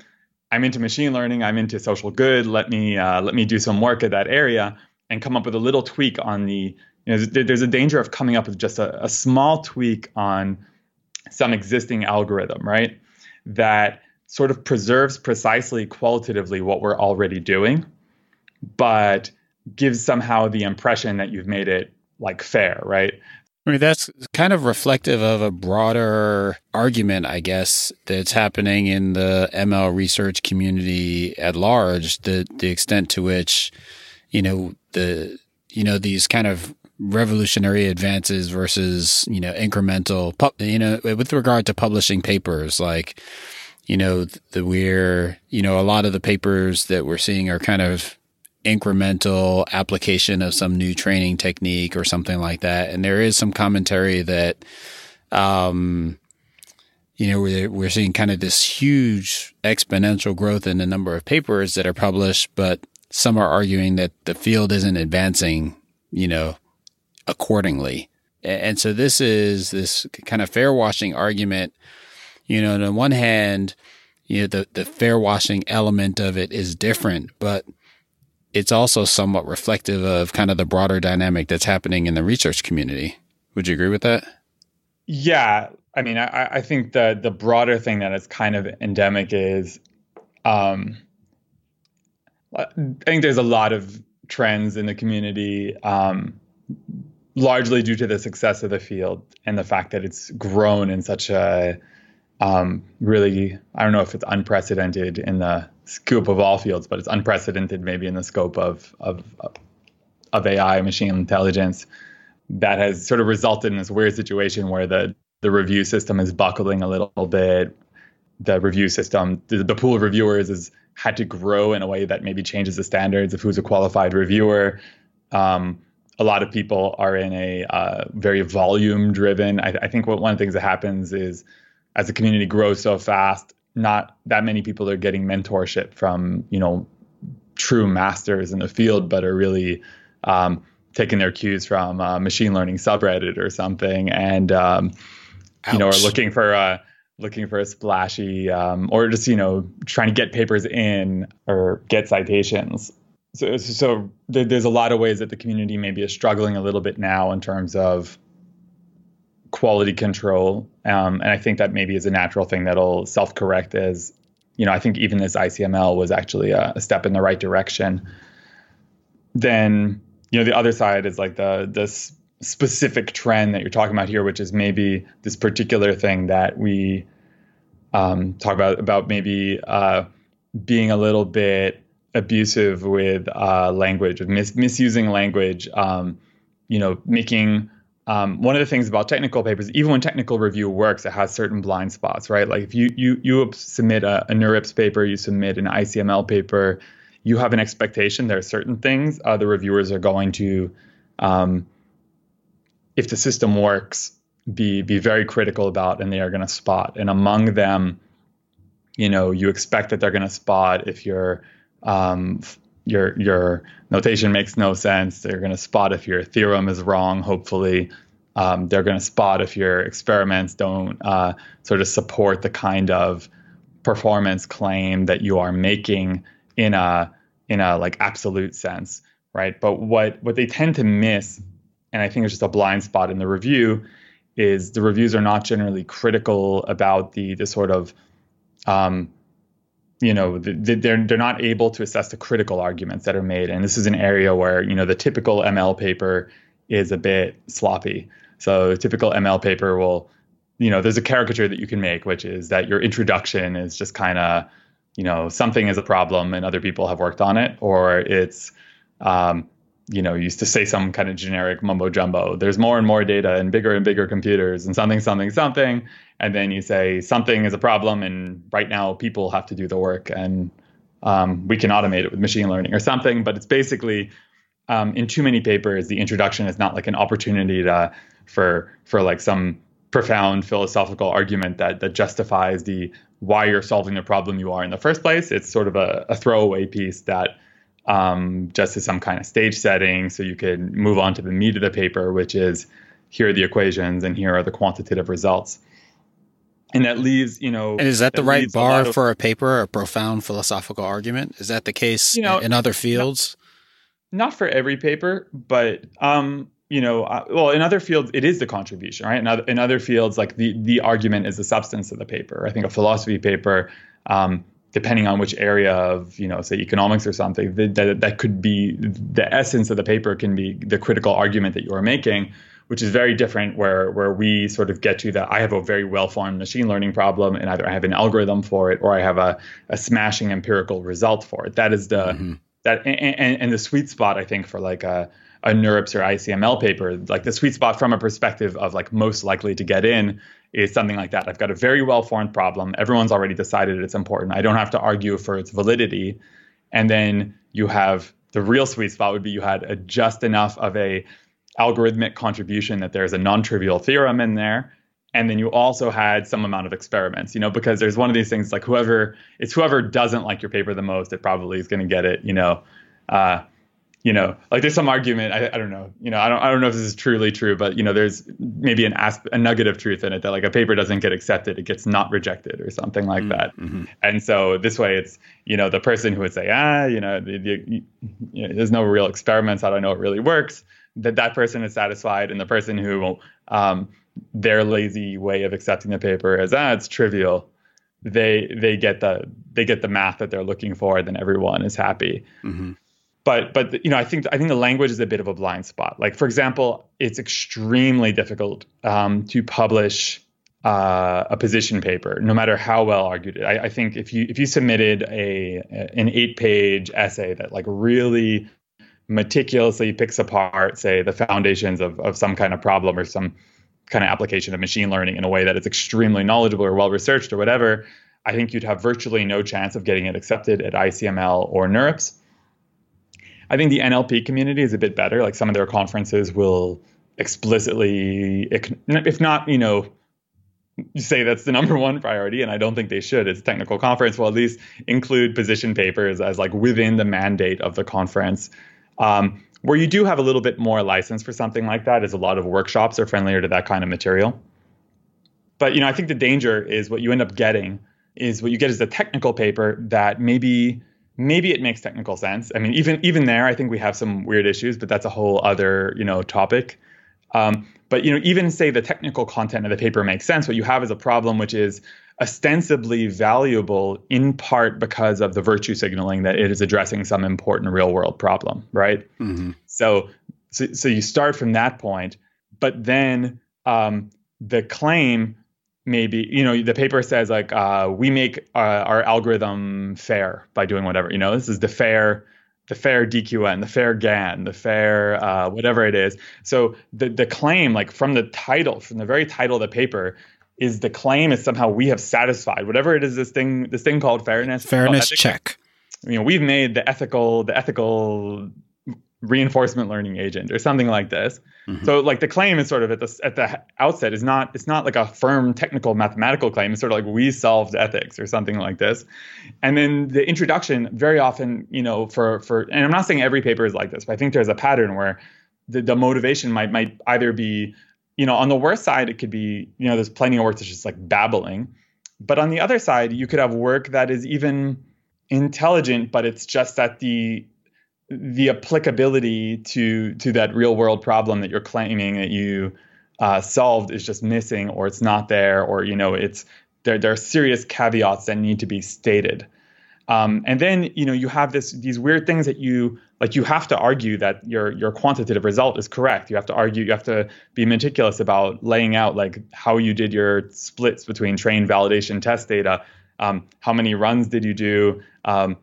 I'm into machine learning, I'm into social good. Let me uh, let me do some work at that area and come up with a little tweak on the. You know, there's a danger of coming up with just a, a small tweak on some existing algorithm, right? That sort of preserves precisely qualitatively what we're already doing, but gives somehow the impression that you've made it like fair, right?
I mean, that's kind of reflective of a broader argument, I guess, that's happening in the ML research community at large. The the extent to which, you know, the you know these kind of revolutionary advances versus you know incremental, you know, with regard to publishing papers, like you know the we're you know a lot of the papers that we're seeing are kind of incremental application of some new training technique or something like that. And there is some commentary that, um, you know, we're, we're seeing kind of this huge exponential growth in the number of papers that are published, but some are arguing that the field isn't advancing, you know, accordingly. And so this is this kind of fair washing argument. You know, on the one hand, you know, the, the fair washing element of it is different, but it's also somewhat reflective of kind of the broader dynamic that's happening in the research community. Would you agree with that?
Yeah. I mean, I, I think the the broader thing that is kind of endemic is um, I think there's a lot of trends in the community, um, largely due to the success of the field and the fact that it's grown in such a um, really, I don't know if it's unprecedented in the scope of all fields, but it's unprecedented maybe in the scope of of of AI, machine intelligence, that has sort of resulted in this weird situation where the the review system is buckling a little bit. The review system, the, the pool of reviewers has had to grow in a way that maybe changes the standards of who's a qualified reviewer. Um, a lot of people are in a uh, very volume driven. I, I think what one of the things that happens is as the community grows so fast, not that many people are getting mentorship from you know true masters in the field, but are really um, taking their cues from a machine learning subreddit or something, and um, you know are looking for a looking for a splashy um, or just you know trying to get papers in or get citations. So, so there's a lot of ways that the community maybe is struggling a little bit now in terms of quality control. Um, and I think that maybe is a natural thing that'll self correct as, you know, I think even this ICML was actually a, a, step in the right direction. Then, you know, the other side is like the this specific trend that you're talking about here, which is maybe this particular thing that we um, talk about about maybe uh, being a little bit abusive with uh, language, mis- misusing language. Um, you know, making um, one of the things about technical papers, even when technical review works, it has certain blind spots, right? Like if you you you submit a, a NeurIPS paper, you submit an ICML paper, you have an expectation. There are certain things uh, the reviewers are going to, um, if the system works, be be very critical about, and they are going to spot. And among them, you know, you expect that they're going to spot if your um, your your notation makes no sense. They're going to spot if your theorem is wrong. Hopefully, um, they're going to spot if your experiments don't uh, sort of support the kind of performance claim that you are making in a in a like absolute sense, right? But what what they tend to miss, and I think it's just a blind spot in the review, is the reviews are not generally critical about the the sort of um, you know the, they're they're not able to assess the critical arguments that are made, and this is an area where you know the typical ML paper is a bit sloppy. So typical ML paper will, you know, there's a caricature that you can make, which is that your introduction is just kind of, you know, something is a problem and other people have worked on it, or it's um, you know, used to say some kind of generic mumbo jumbo. There's more and more data and bigger and bigger computers and something, something, something. And then you say something is a problem, and right now people have to do the work, and um, we can automate it with machine learning or something. But it's basically um, in too many papers, the introduction is not like an opportunity to for for like some profound philosophical argument that that justifies the why you're solving the problem you are in the first place. It's sort of a, a throwaway piece that um, just as some kind of stage setting so you could move on to the meat of the paper, which is here are the equations and here are the quantitative results. And that leaves, you know.
And is that the right bar of, for a paper, a profound philosophical argument? Is that the case you know, in other fields?
Not, not for every paper, but um, you know, uh, well, in other fields, it is the contribution, right? In other, in other fields, like the the argument is the substance of the paper. I think a philosophy paper, um, depending on which area of you know say economics or something that, that could be the essence of the paper can be the critical argument that you are making which is very different where where we sort of get to that i have a very well formed machine learning problem and either i have an algorithm for it or i have a, a smashing empirical result for it that is the mm-hmm. that and, and the sweet spot i think for like a a NeurIPS or ICML paper, like the sweet spot from a perspective of like most likely to get in is something like that. I've got a very well formed problem. Everyone's already decided it's important. I don't have to argue for its validity. And then you have the real sweet spot would be you had a just enough of a algorithmic contribution that there's a non-trivial theorem in there and then you also had some amount of experiments you know because there's one of these things like whoever it's whoever doesn't like your paper the most it probably is going to get it you know uh, you know, like there's some argument. I, I don't know. You know, I don't I don't know if this is truly true, but you know, there's maybe an asp- a nugget of truth in it that like a paper doesn't get accepted, it gets not rejected or something like mm-hmm. that. Mm-hmm. And so this way, it's you know the person who would say ah you know, the, the, you know there's no real experiments. I don't know it really works. That that person is satisfied, and the person who um, their lazy way of accepting the paper is ah it's trivial. They they get the they get the math that they're looking for, then everyone is happy. Mm-hmm but but you know I think I think the language is a bit of a blind spot. Like for example, it's extremely difficult um, to publish uh, a position paper, no matter how well argued it. I, I, think if you if you submitted a an eight page essay that like really meticulously picks apart, say, the foundations of of some kind of problem or some kind of application of machine learning in a way that is extremely knowledgeable or well researched or whatever, I think you'd have virtually no chance of getting it accepted at ICML or NeurIPS. I think the NLP community is a bit better. Like some of their conferences will explicitly, if not, you know, say that's the number one priority, and I don't think they should. It's a technical conference. Well, at least include position papers as like within the mandate of the conference. Um, where you do have a little bit more license for something like that is a lot of workshops are friendlier to that kind of material. But you know, I think the danger is what you end up getting is what you get is a technical paper that maybe maybe it makes technical sense. I mean, even even there, I think we have some weird issues, but that's a whole other you know topic. Um, but you know, even say the technical content of the paper makes sense. What you have is a problem which is ostensibly valuable in part because of the virtue signaling that it is addressing some important real world problem, right? Mm-hmm. So, so, so you start from that point, but then um, the claim maybe you know the paper says like uh, we make uh, our algorithm fair by doing whatever you know? This is the fair the fair dqn the fair gan the fair uh, whatever it is. So the the claim like from the title from the very title of the paper is the claim is somehow we have satisfied whatever it is this thing this thing called fairness.
Fairness check.
You know we've made the ethical the ethical reinforcement learning agent or something like this. Mm-hmm. So like the claim is sort of at the at the outset is not it's not like a firm technical mathematical claim. It's sort of like we solved ethics or something like this. And then the introduction very often, you know, for for and I'm not saying every paper is like this, but I think there's a pattern where the, the motivation might might either be, you know, on the worst side it could be, you know, there's plenty of work that's just like babbling. But on the other side, you could have work that is even intelligent, but it's just that the the applicability to to that real world problem that you're claiming that you uh, solved is just missing or it's not there or you know it's there there are serious caveats that need to be stated. Um, and then you know you have this these weird things that you like you have to argue that your your quantitative result is correct. You have to argue you have to be meticulous about laying out like how you did your splits between train validation test data. Um, how many runs did you do? Um,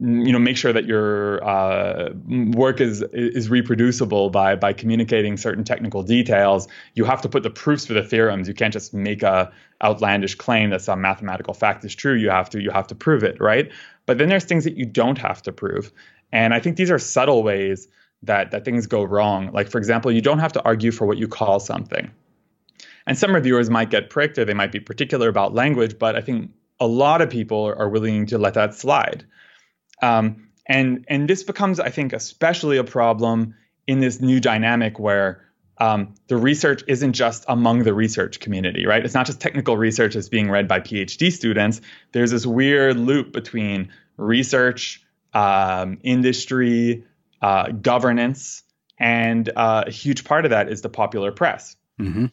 you know make sure that your uh, work is is reproducible by by communicating certain technical details. You have to put the proofs for the theorems. You can't just make a outlandish claim that some mathematical fact is true. You have to you have to prove it right? But then there's things that you don't have to prove. And i think these are subtle ways that that things go wrong. Like for example you don't have to argue for what you call something. And some reviewers might get pricked or they might be particular about language but i think a lot of people are willing to let that slide um, and and this becomes, I think, especially a problem in this new dynamic where um, the research isn't just among the research community, right? It's not just technical research that's being read by PhD students. There's this weird loop between research, um, industry, uh, governance, and uh, a huge part of that is the popular press. Mm-hmm.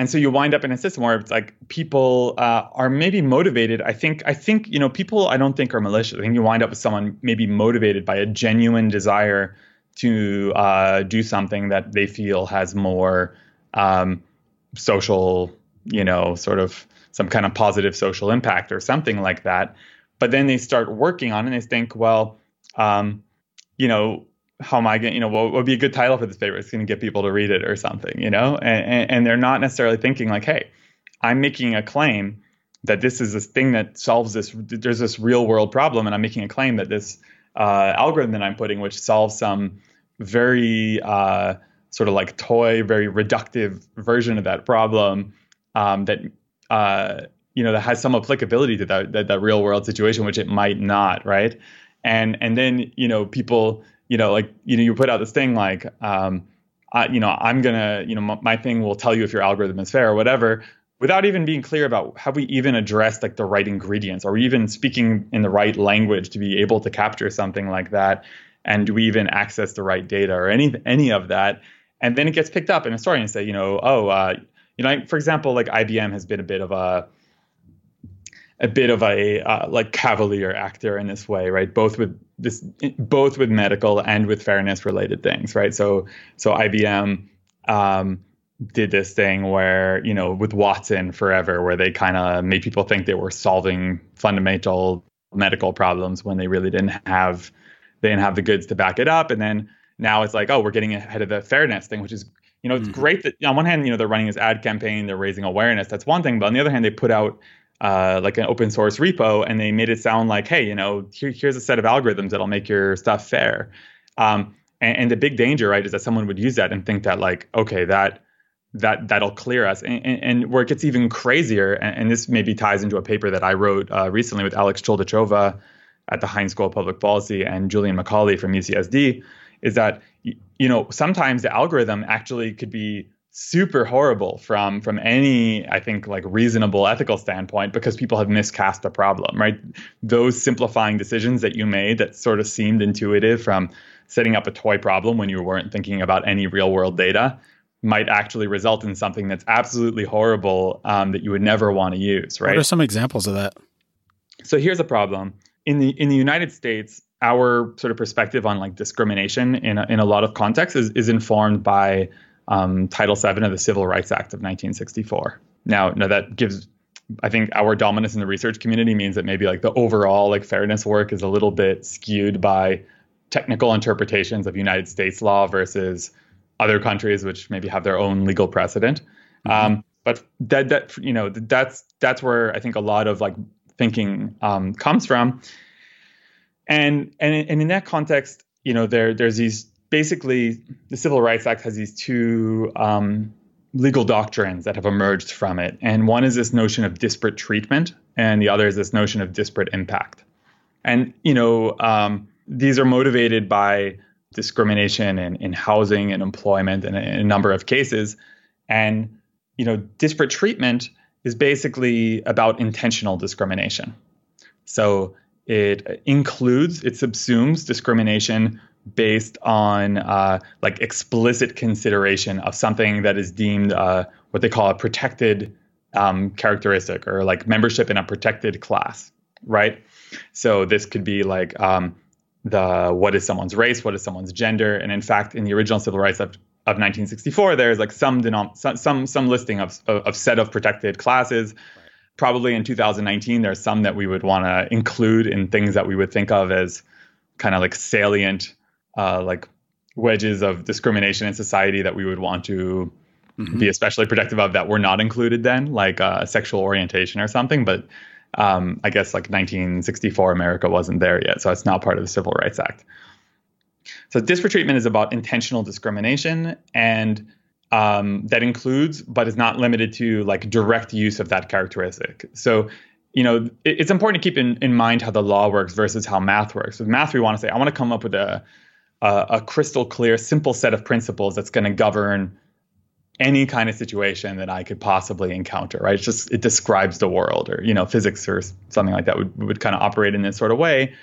And so you wind up in a system where it's like people uh, are maybe motivated. I think I think you know people I don't think are malicious. I think you wind up with someone maybe motivated by a genuine desire to uh, do something that they feel has more um, social, you know, sort of some kind of positive social impact or something like that. But then they start working on it and they think, well, um, you know, how am I going, you know, what would be a good title for this paper? It's going to get people to read it or something, you know? And, and, they're not necessarily thinking like, hey, I'm making a claim that this is this thing that solves this, there's this real world problem. And I'm making a claim that this uh, algorithm that I'm putting, which solves some very uh, sort of like toy, very reductive version of that problem um, that, uh, you know, that has some applicability to that, that, that real world situation, which it might not, right? And, and then, you know, people, you know, like you know, you put out this thing like, um, I, you know, I'm gonna, you know, my, my thing will tell you if your algorithm is fair or whatever, without even being clear about have we even addressed like the right ingredients? Are we even speaking in the right language to be able to capture something like that? And do we even access the right data or any any of that? And then it gets picked up in a story and say, you know, oh, uh, you know, for example, like IBM has been a bit of a a bit of a uh, like cavalier actor in this way, right? Both with this, both with medical and with fairness related things, right? So, so IBM um, did this thing where you know with Watson forever, where they kind of made people think they were solving fundamental medical problems when they really didn't have they didn't have the goods to back it up, and then now it's like, oh, we're getting ahead of the fairness thing, which is you know, it's mm-hmm. great that on one hand, you know, they're running this ad campaign, they're raising awareness. That's one thing, but on the other hand, they put out uh, like an open source repo, and they made it sound like, hey, you know, here, here's a set of algorithms that'll make your stuff fair. Um, and, and, the big danger, right, is that someone would use that and think that, like, okay, that that that'll clear us. And, and, and where it gets even crazier, and, this maybe ties into a paper that I wrote uh, recently with Alex Chouldechova at the Heinz School of Public Policy and Julian McAuley from UCSD, is that you know sometimes the algorithm actually could be super horrible from from any i think like reasonable ethical standpoint because people have miscast the problem right? Those simplifying decisions that you made that sort of seemed intuitive from setting up a toy problem when you weren't thinking about any real world data might actually result in something that's absolutely horrible um, that you would never want to use right
what are some examples of that?
So here's a problem. In the in the united states our sort of perspective on like discrimination in a, in a lot of contexts is, is informed by um, Title VII of the Civil Rights Act of 1964. now, now that gives I think our dominance in the research community means that maybe like the overall like fairness work is a little bit skewed by technical interpretations of United States law versus other countries which maybe have their own legal precedent. Mm-hmm. Um, but that that you know that's that's where I think a lot of like thinking um, comes from. And and and in that context, you know, there there's these basically the Civil Rights Act has these two um, legal doctrines that have emerged from it. And one is this notion of disparate treatment, and the other is this notion of disparate impact. And, you know, um, these are motivated by discrimination in, in housing and employment and a, number of cases. And, you know, disparate treatment is basically about intentional discrimination. So it includes, it subsumes discrimination based on uh, like explicit consideration of something that is deemed uh, what they call a protected um, characteristic or like membership in a protected class, right? So this could be like um, the what is someone's race, what is someone's gender, and in fact, in the original Civil Rights Act of 1964, there's like some denom- some, some some listing of, of, of set of protected classes. Probably in 2019, there's some that we would want to include in things that we would think of as kind of like salient uh, like wedges of discrimination in society that we would want to mm-hmm. be especially protective of that were not included then, like uh, sexual orientation or something. But um, I guess like 1964 America wasn't there yet, so it's not part of the Civil Rights Act. So disparate treatment is about intentional discrimination, and um, that includes, but is not limited to, like direct use of that characteristic. So you know, it, it's important to keep in, in mind how the law works versus how math works. With math, we want to say, I want to come up with a a, a crystal clear, simple set of principles that's going to govern any kind of situation that I could possibly encounter, right? It's just it describes the world, or you know, physics or something like that would would kind of operate in this sort of way.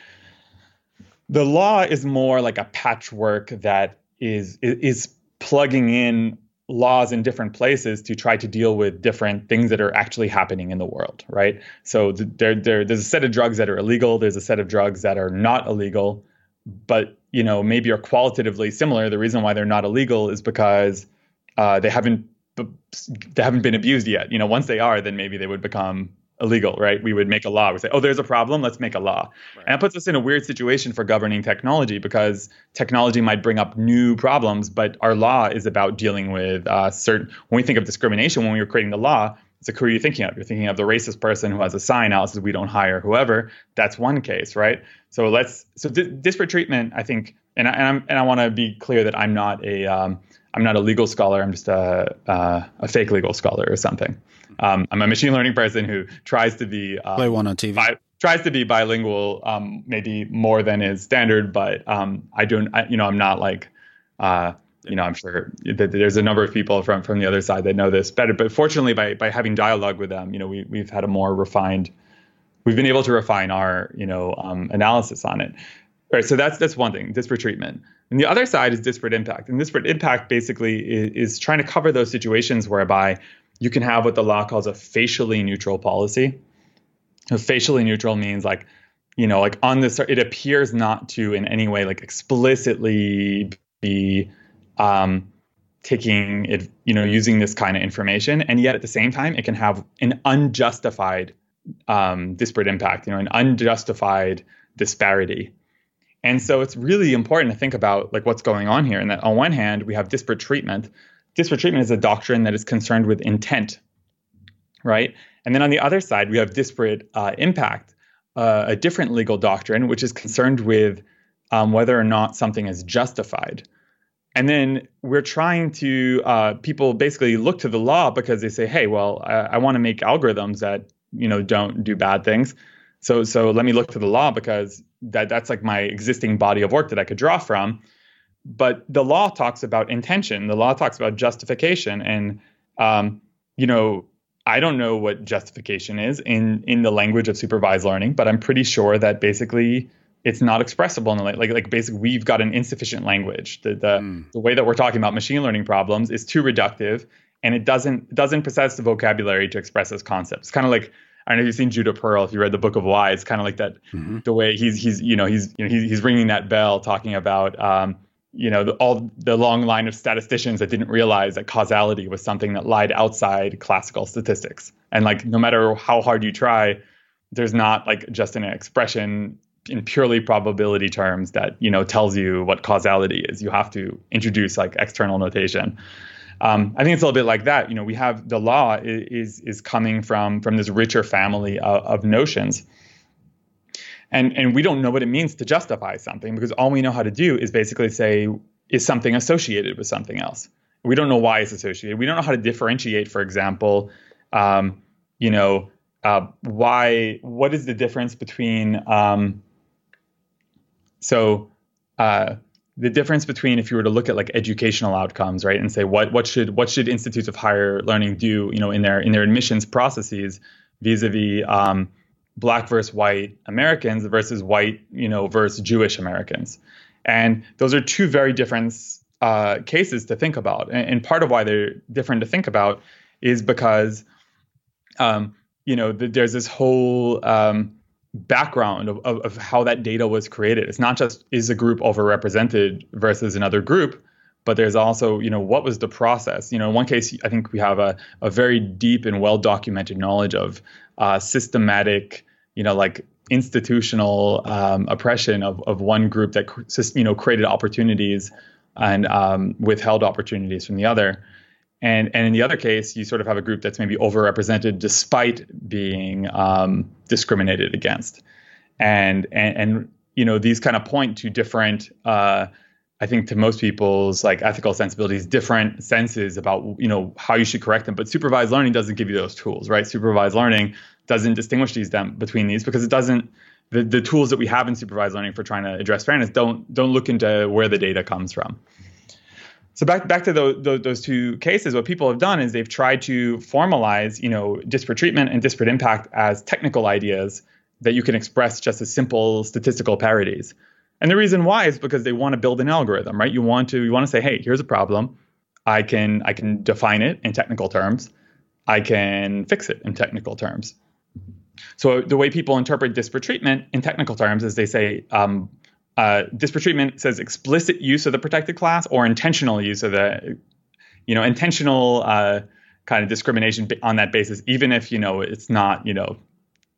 The law is more like a patchwork that is is plugging in laws in different places to try to deal with different things that are actually happening in the world, right? So there, there, there's a set of drugs that are illegal. There's a set of drugs that are not illegal, but you know maybe are qualitatively similar. The reason why they're not illegal is because uh, they haven't they haven't been abused yet. You know, once they are, then maybe they would become illegal, right? We would make a law. We say, oh, there's a problem. Let's make a law. Right. And that puts us in a weird situation for governing technology because technology might bring up new problems, but our law is about dealing with uh, certain. When we think of discrimination, when we were creating the law, like who are you thinking of? You're thinking of the racist person who has a sign out says we don't hire whoever. That's one case, right? So let's so di- disparate treatment. I think, and I, and, I'm, and I want to be clear that I'm not a um, I'm not a legal scholar. I'm just a uh, a fake legal scholar or something. Um, I'm a machine learning person who tries to be
um, play one on TV. Bi-
tries to be bilingual, um, maybe more than is standard, but um, I don't. I, you know, I'm not like. Uh, you know, I'm sure that there's a number of people from from the other side that know this better. But fortunately, by by having dialogue with them, you know, we we've had a more refined we've been able to refine our you know um, analysis on it. All right, so that's that's one thing, disparate treatment. And the other side is disparate impact. And disparate impact basically is, is trying to cover those situations whereby you can have what the law calls a facially neutral policy. A facially neutral means like, you know, like on this, it appears not to in any way like explicitly be um, taking it, you know, using this kind of information, and yet at the same time, it can have an unjustified um, disparate impact, you know, an unjustified disparity. And so it's really important to think about like what's going on here. And that on one hand, we have disparate treatment. Disparate treatment is a doctrine that is concerned with intent, right? And then on the other side, we have disparate uh, impact, uh, a different legal doctrine, which is concerned with um, whether or not something is justified. And then we're trying to, uh, people basically look to the law because they say, hey, well, I, I want to make algorithms that you know don't do bad things. So so let me look to the law because that that's like my existing body of work that i could draw from. But the law talks about intention. The law talks about justification. And um, you know i don't know what justification is in in the language of supervised learning but i'm pretty sure that basically it's not expressible in the like like basically we've got an insufficient language the the, mm. the way that we're talking about machine learning problems is too reductive and it doesn't doesn't possess the vocabulary to express those concepts. It's kind of like I don't know if you've seen Judea Pearl. If you read the Book of Why, it's kind of like that. Mm-hmm. The way he's he's you know he's you know he's, he's ringing that bell, talking about um, you know the, all the long line of statisticians that didn't realize that causality was something that lied outside classical statistics and like no matter how hard you try there's not like just an expression in purely probability terms that you know tells you what causality is you have to introduce like external notation um, I think it's a little bit like that. You know, we have the law is is coming from from this richer family of, of notions, and and we don't know what it means to justify something because all we know how to do is basically say is something associated with something else. We don't know why it's associated. We don't know how to differentiate, for example, um, you know, uh, why what is the difference between um, so uh, the difference between if you were to look at like educational outcomes right and say what what should what should institutes of higher learning do you know in their in their admissions processes vis-a-vis um, black versus white americans versus white you know versus jewish americans. And those are two very different uh, cases to think about. And, and, part of why they're different to think about is because um, you know th- there's this whole um, background of, of, of, how that data was created. It's not just is a group overrepresented versus another group, but there's also, you know, what was the process? You know, in one case, I think we have a, a very deep and well documented knowledge of uh, systematic, you know, like institutional um, oppression of, of one group that, you know, created opportunities and um, withheld opportunities from the other. And, and in the other case, you sort of have a group that's maybe overrepresented despite being um, discriminated against. And, and, and, you know, these kind of point to different, uh, I think to most people's like ethical sensibilities, different senses about, you know, how you should correct them. But supervised learning doesn't give you those tools, right? Supervised learning doesn't distinguish these them between these because it doesn't, the, the tools that we have in supervised learning for trying to address fairness don't, don't look into where the data comes from. So back back to the, those two cases, what people have done is they've tried to formalize, you know, disparate treatment and disparate impact as technical ideas that you can express just as simple statistical parities. And the reason why is because they want to build an algorithm, right? You want to you want to say, hey, here's a problem. I can I can define it in technical terms. I can fix it in technical terms. So the way people interpret disparate treatment in technical terms is they say um, uh, disparate treatment says explicit use of the protected class or intentional use of the, you know, intentional uh, kind of discrimination on that basis, even if you know it's not you know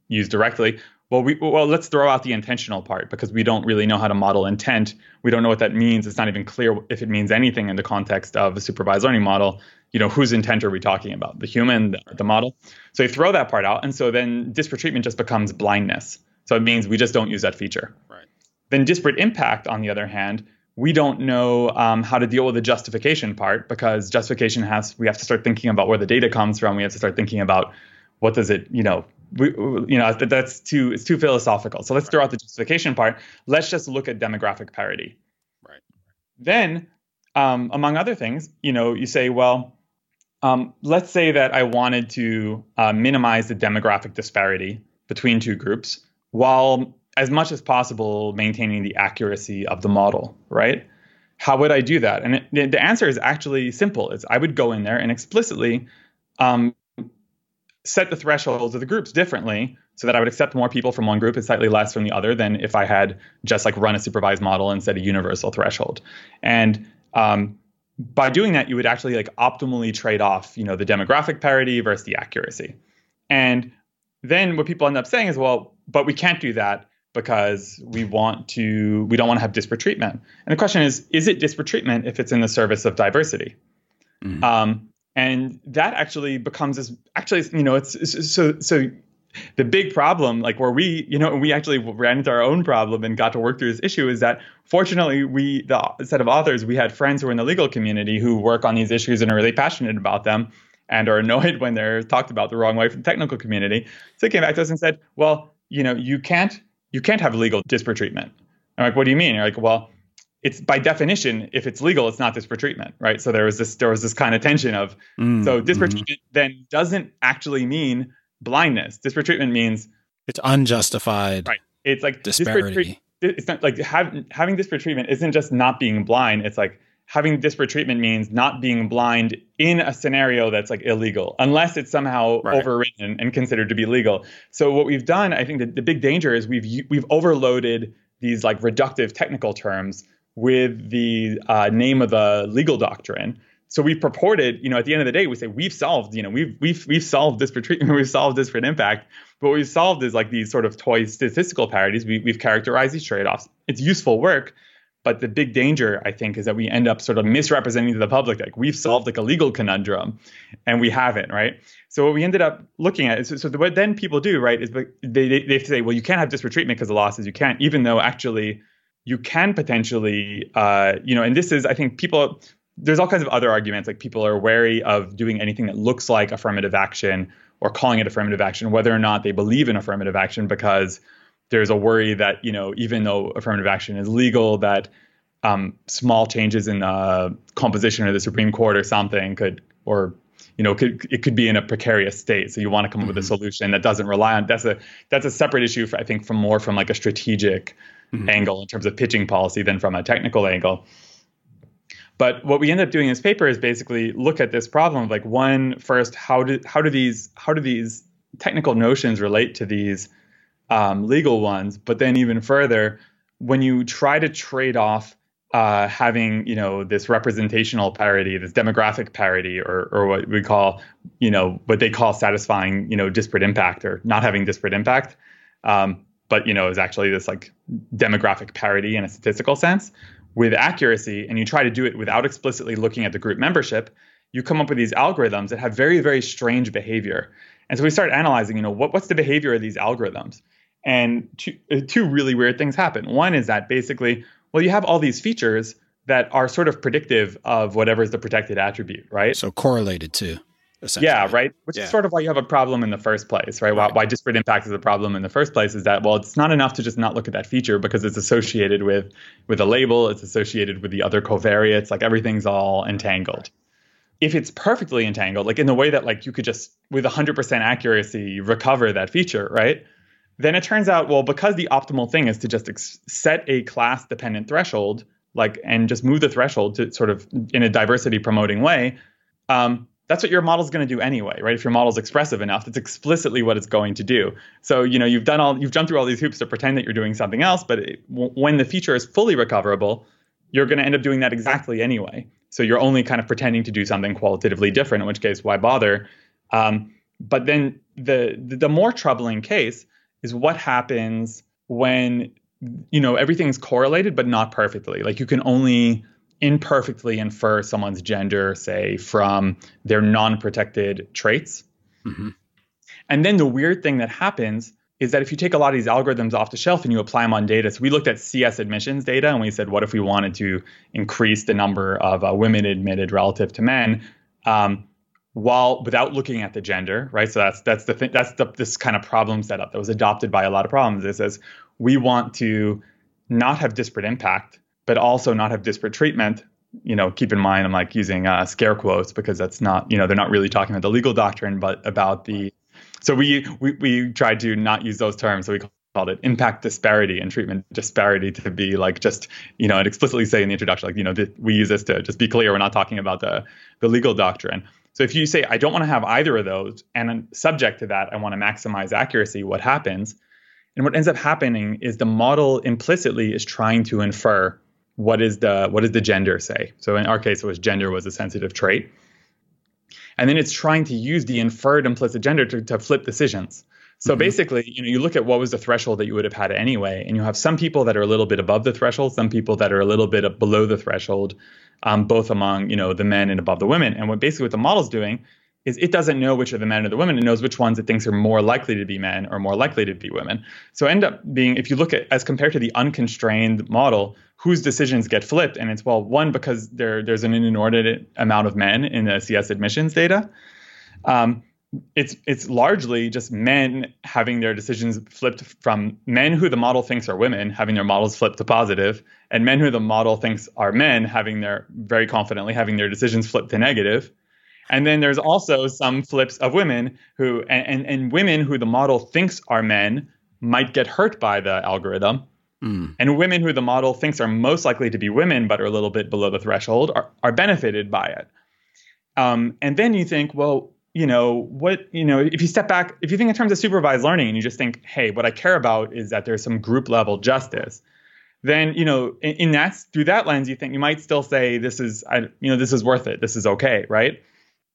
used directly. Well, we well let's throw out the intentional part because we don't really know how to model intent. We don't know what that means. It's not even clear if it means anything in the context of a supervised learning model. You know, whose intent are we talking about? The human, the, model. So you throw that part out, and so then disparate treatment just becomes blindness. So it means we just don't use that feature.
Right.
Then disparate impact, on the other hand, we don't know um, how to deal with the justification part because justification has we have to start thinking about where the data comes from. We have to start thinking about what does it, you know, we, you know that's too it's too philosophical. So let's right. throw out the justification part. Let's just look at demographic parity.
Right.
Then, um, among other things, you know, you say, well, um, let's say that I wanted to uh, minimize the demographic disparity between two groups while as much as possible maintaining the accuracy of the model, right? How would I do that? And it, the answer is actually simple. It's I would go in there and explicitly um, set the thresholds of the groups differently so that I would accept more people from one group and slightly less from the other than if I had just like run a supervised model and set a universal threshold. And um, by doing that, you would actually like optimally trade off, you know, the demographic parity versus the accuracy. And then what people end up saying is, well, but we can't do that because we want to we don't want to have disparate treatment. And the question is, is it disparate treatment if it's in the service of diversity? Mm-hmm. Um, and that actually becomes this actually you know it's, it's, so so the big problem like where we you know we actually ran into our own problem and got to work through this issue is that fortunately we the set of authors we had friends who are in the legal community who work on these issues and are really passionate about them and are annoyed when they're talked about the wrong way from the technical community so they came back to us and said well you know you can't you can't have legal disparate treatment. I'm like, what do you mean? You're like, well, it's by definition, if it's legal, it's not disparate treatment, right? So there was this there was this kind of tension of mm, so disparate mm-hmm. treatment then doesn't actually mean blindness. Disparate treatment means
it's unjustified.
Right. It's like
disparity.
it's not like have, having disparate treatment isn't just not being blind. It's like having disparate treatment means not being blind in a scenario that's like illegal, unless it's somehow right. overwritten and considered to be legal. So what we've done, I think, the, the big danger is we've we've overloaded these like reductive technical terms with the uh, name of the legal doctrine. So we've purported, you know, at the end of the day, we say we've solved, you know, we've we've we've solved disparate treatment, we've solved disparate impact. But what we've solved is like these sort of toy statistical parities. We, we've characterized these trade-offs. It's useful work, but the big danger, I think, is that we end up sort of misrepresenting to the public like we've solved like a legal conundrum, and we haven't, right? So what we ended up looking at is so, what then people do, right, is they, they they say, well, you can't have disparate treatment because of losses. You can't, even though actually you can potentially, uh, you know, and this is, I think, people. There's all kinds of other arguments, like people are wary of doing anything that looks like affirmative action or calling it affirmative action, whether or not they believe in affirmative action, because there's a worry that you know even though affirmative action is legal, that um, small changes in the composition of the Supreme Court or something could, or you know, could, it could be in a precarious state. So you want to come mm-hmm. up with a mm-hmm. solution that doesn't rely on. That's a that's a separate issue. For, I think from more from like a strategic mm-hmm. angle in terms of pitching policy than from a technical angle. But what we end up doing in this paper is basically look at this problem of like one first how do how do these how do these technical notions relate to these um, legal ones, but then even further, when you try to trade off uh, having you know this representational parity, this demographic parity, or or what we call you know what they call satisfying you know disparate impact or not having disparate impact, um, but you know is actually this like demographic parity in a statistical sense with accuracy, and you try to do it without explicitly looking at the group membership, you come up with these algorithms that have very very strange behavior. And so we start analyzing, you know, what, what's the behavior of these algorithms? And two, uh, two really weird things happen. One is that basically, well, you have all these features that are sort of predictive of whatever is the protected attribute, right?
So correlated to. Essentially.
Yeah, right. Which yeah. is sort of why you have a problem in the first place, right? right? Why, why disparate impact is a problem in the first place is that well, it's not enough to just not look at that feature because it's associated with with a label, it's associated with the other covariates, like everything's all entangled. If it's perfectly entangled, like in the way that like you could just with 100% accuracy recover that feature, right? Then it turns out, well, because the optimal thing is to just ex- set a class dependent threshold, like, and just move the threshold to sort of in a diversity promoting way, um, that's what your model is going to do anyway, right? If your model is expressive enough, that's explicitly what it's going to do. So, you know, you've done all, you've jumped through all these hoops to pretend that you're doing something else, but it, w- when the feature is fully recoverable, you're going to end up doing that exactly anyway. So you're only kind of pretending to do something qualitatively different, in which case, why bother? Um, but then the the more troubling case is what happens when you know everything's correlated but not perfectly. Like you can only imperfectly infer someone's gender say from their non-protected traits. Mm-hmm. and then the weird thing that happens is that if you take a lot of these algorithms off the shelf and you apply them on data so we looked at cs admissions data and we said what if we wanted to increase the number of uh, women admitted relative to men? Um, while without looking at the gender, right? So that's that's the thing. That's the this kind of problem setup that was adopted by a lot of problems. It says we want to not have disparate impact, but also not have disparate treatment. You know, keep in mind I'm like using uh, scare quotes because that's not you know they're not really talking about the legal doctrine, but about the. So we we we tried to not use those terms. So we called it impact disparity and treatment disparity to be like just you know and explicitly say in the introduction like you know th- we use this to just be clear we're not talking about the the legal doctrine so if you say, I don't want to have either of those, and subject to that, I want to maximize accuracy, what happens? And what ends up happening is the model implicitly is trying to infer what is the what does the gender say. So in our case, it was gender was a sensitive trait. And then it's trying to use the inferred implicit gender to, to flip decisions. So mm-hmm. basically, you know, you look at what was the threshold that you would have had anyway, and you have some people that are a little bit above the threshold, some people that are a little bit below the threshold, um, both among you know the men and above the women. And what basically what the model's doing is it doesn't know which are the men or the women. It knows which ones it thinks are more likely to be men or more likely to be women. So end up being, if you look at as compared to the unconstrained model, whose decisions get flipped, and it's well, one because there there's an inordinate amount of men in the CS admissions data. Um, it's it's largely just men having their decisions flipped from men who the model thinks are women having their models flipped to positive and men who the model thinks are men having their very confidently having their decisions flipped to negative. And then there's also some flips of women who and, and, and women who the model thinks are men might get hurt by the algorithm. Mm. and women who the model thinks are most likely to be women but are a little bit below the threshold are, are benefited by it. Um, and then you think well you know what you know if you step back if you think in terms of supervised learning and you just think hey what i care about is that there's some group level justice then you know in, in that through that lens you think you might still say this is I, you know this is worth it. This is okay right?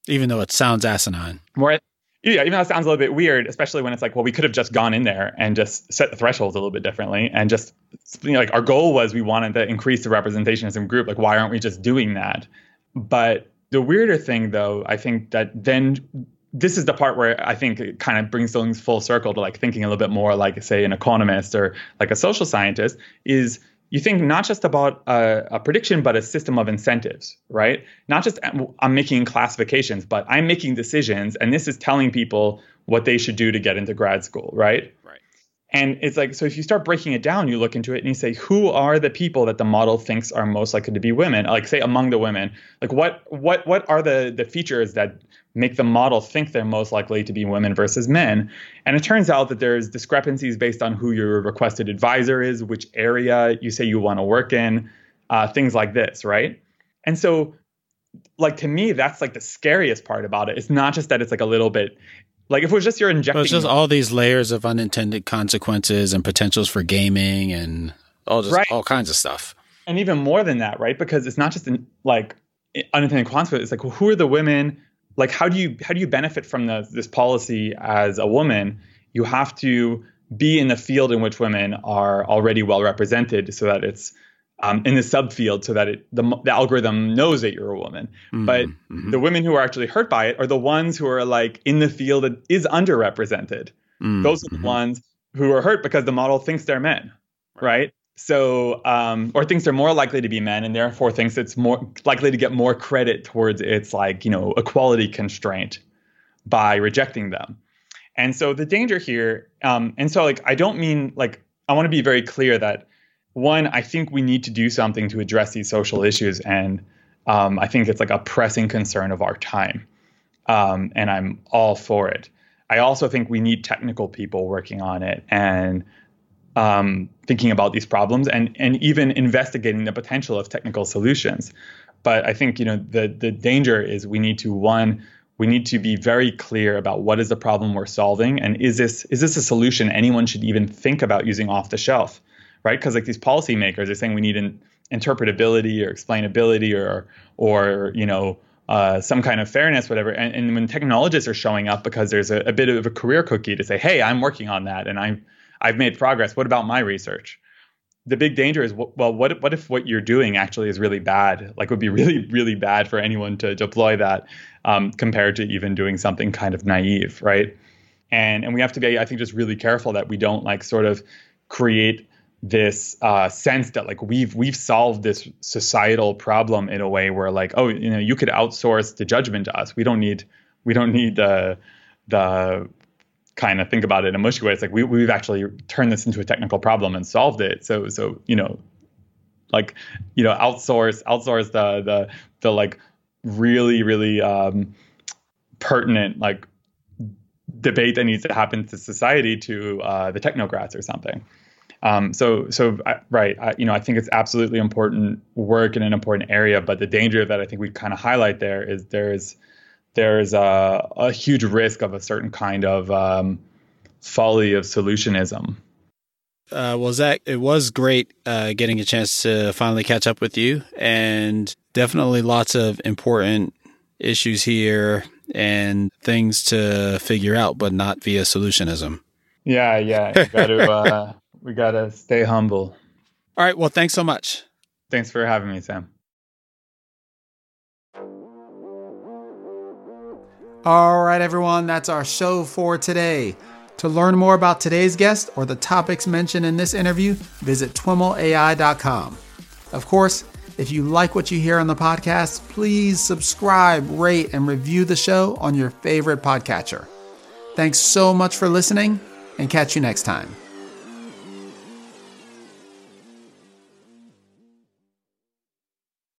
Even though it sounds asinine.
More yeah even though it sounds a little bit weird especially when it's like well we could have just gone in there and just set the thresholds a little bit differently and just you know, like our goal was we wanted to increase the representation as a group. Like why aren't we just doing that? But the weirder thing though i think that then this is the part where I think it kind of brings things full circle to like thinking a little bit more like, say, an economist or like a social scientist is you think not just about a, a, prediction, but a system of incentives, right? Not just I'm making classifications, but I'm making decisions, and this is telling people what they should do to get into grad school,
right?
And it's like, so if you start breaking it down, you look into it and you say, who are the people that the model thinks are most likely to be women? Like, say, among the women, like what what what are the the features that make the model think they're most likely to be women versus men. And it turns out that there's discrepancies based on who your requested advisor is, which area you say you want to work in, uh, things like this, right? And so, like to me, that's like the scariest part about it. It's not just that it's like a little bit like if it was just you're injecting.
Well, it's just all these layers of unintended consequences and potentials for gaming and all just right. all kinds of stuff.
And even more than that, right? Because it's not just in, like unintended consequences. It's like well, who are the women like how do you how do you benefit from the, this policy as a woman you have to be in the field in which women are already well represented so that it's um, in the subfield so that it, the, the algorithm knows that you're a woman mm-hmm. but mm-hmm. the women who are actually hurt by it are the ones who are like in the field that is underrepresented mm-hmm. those are the mm-hmm. ones who are hurt because the model thinks they're men right so um, or thinks they're more likely to be men and therefore thinks it's more likely to get more credit towards its like you know equality constraint by rejecting them and so the danger here um, and so like i don't mean like i want to be very clear that one i think we need to do something to address these social issues and um, i think it's like a pressing concern of our time um, and i'm all for it i also think we need technical people working on it and um, thinking about these problems and and even investigating the potential of technical solutions. But I think you know the the danger is we need to one we need to be very clear about what is the problem we're solving and is this is this a solution anyone should even think about using off the shelf, right? Because like these policymakers are saying we need an interpretability or explainability or or you know uh, some kind of fairness, whatever. And, and, when technologists are showing up because there's a, a, bit of a career cookie to say, hey, I'm working on that and I'm I've made progress. What about my research? The big danger is well, what what if what you're doing actually is really bad? Like, would be really really bad for anyone to deploy that, um, compared to even doing something kind of naive, right? And and we have to be, I think, just really careful that we don't like sort of create this uh, sense that like we've we've solved this societal problem in a way where like oh you know you could outsource the judgment to us we don't need we don't need the the kind of think about it in a mushy way, it's like we, we've actually turned this into a technical problem and solved it. So, so you know, like you know, outsource outsource the the the like really really um, pertinent like debate that needs to happen to society to uh, the technocrats or something. Um, so, so I, right, I, you know, I think it's absolutely important work in an important area, but the danger that I think we kind of highlight there is there is there's a, a huge risk of a certain kind of um, folly of solutionism.
Uh, well, Zach, it was great uh, getting a chance to finally catch up with you, and definitely lots of important issues here and things to figure out, but not via solutionism.
Yeah, yeah, we got to uh, we got to stay humble.
All right. Well, thanks so much.
Thanks for having me, Sam.
All right, everyone, that's our show for today. To learn more about today's guest or the topics mentioned in this interview, visit twimlai.com. Of course, if you like what you hear on the podcast, please subscribe, rate, and review the show on your favorite podcatcher. Thanks so much for listening, and catch you next time.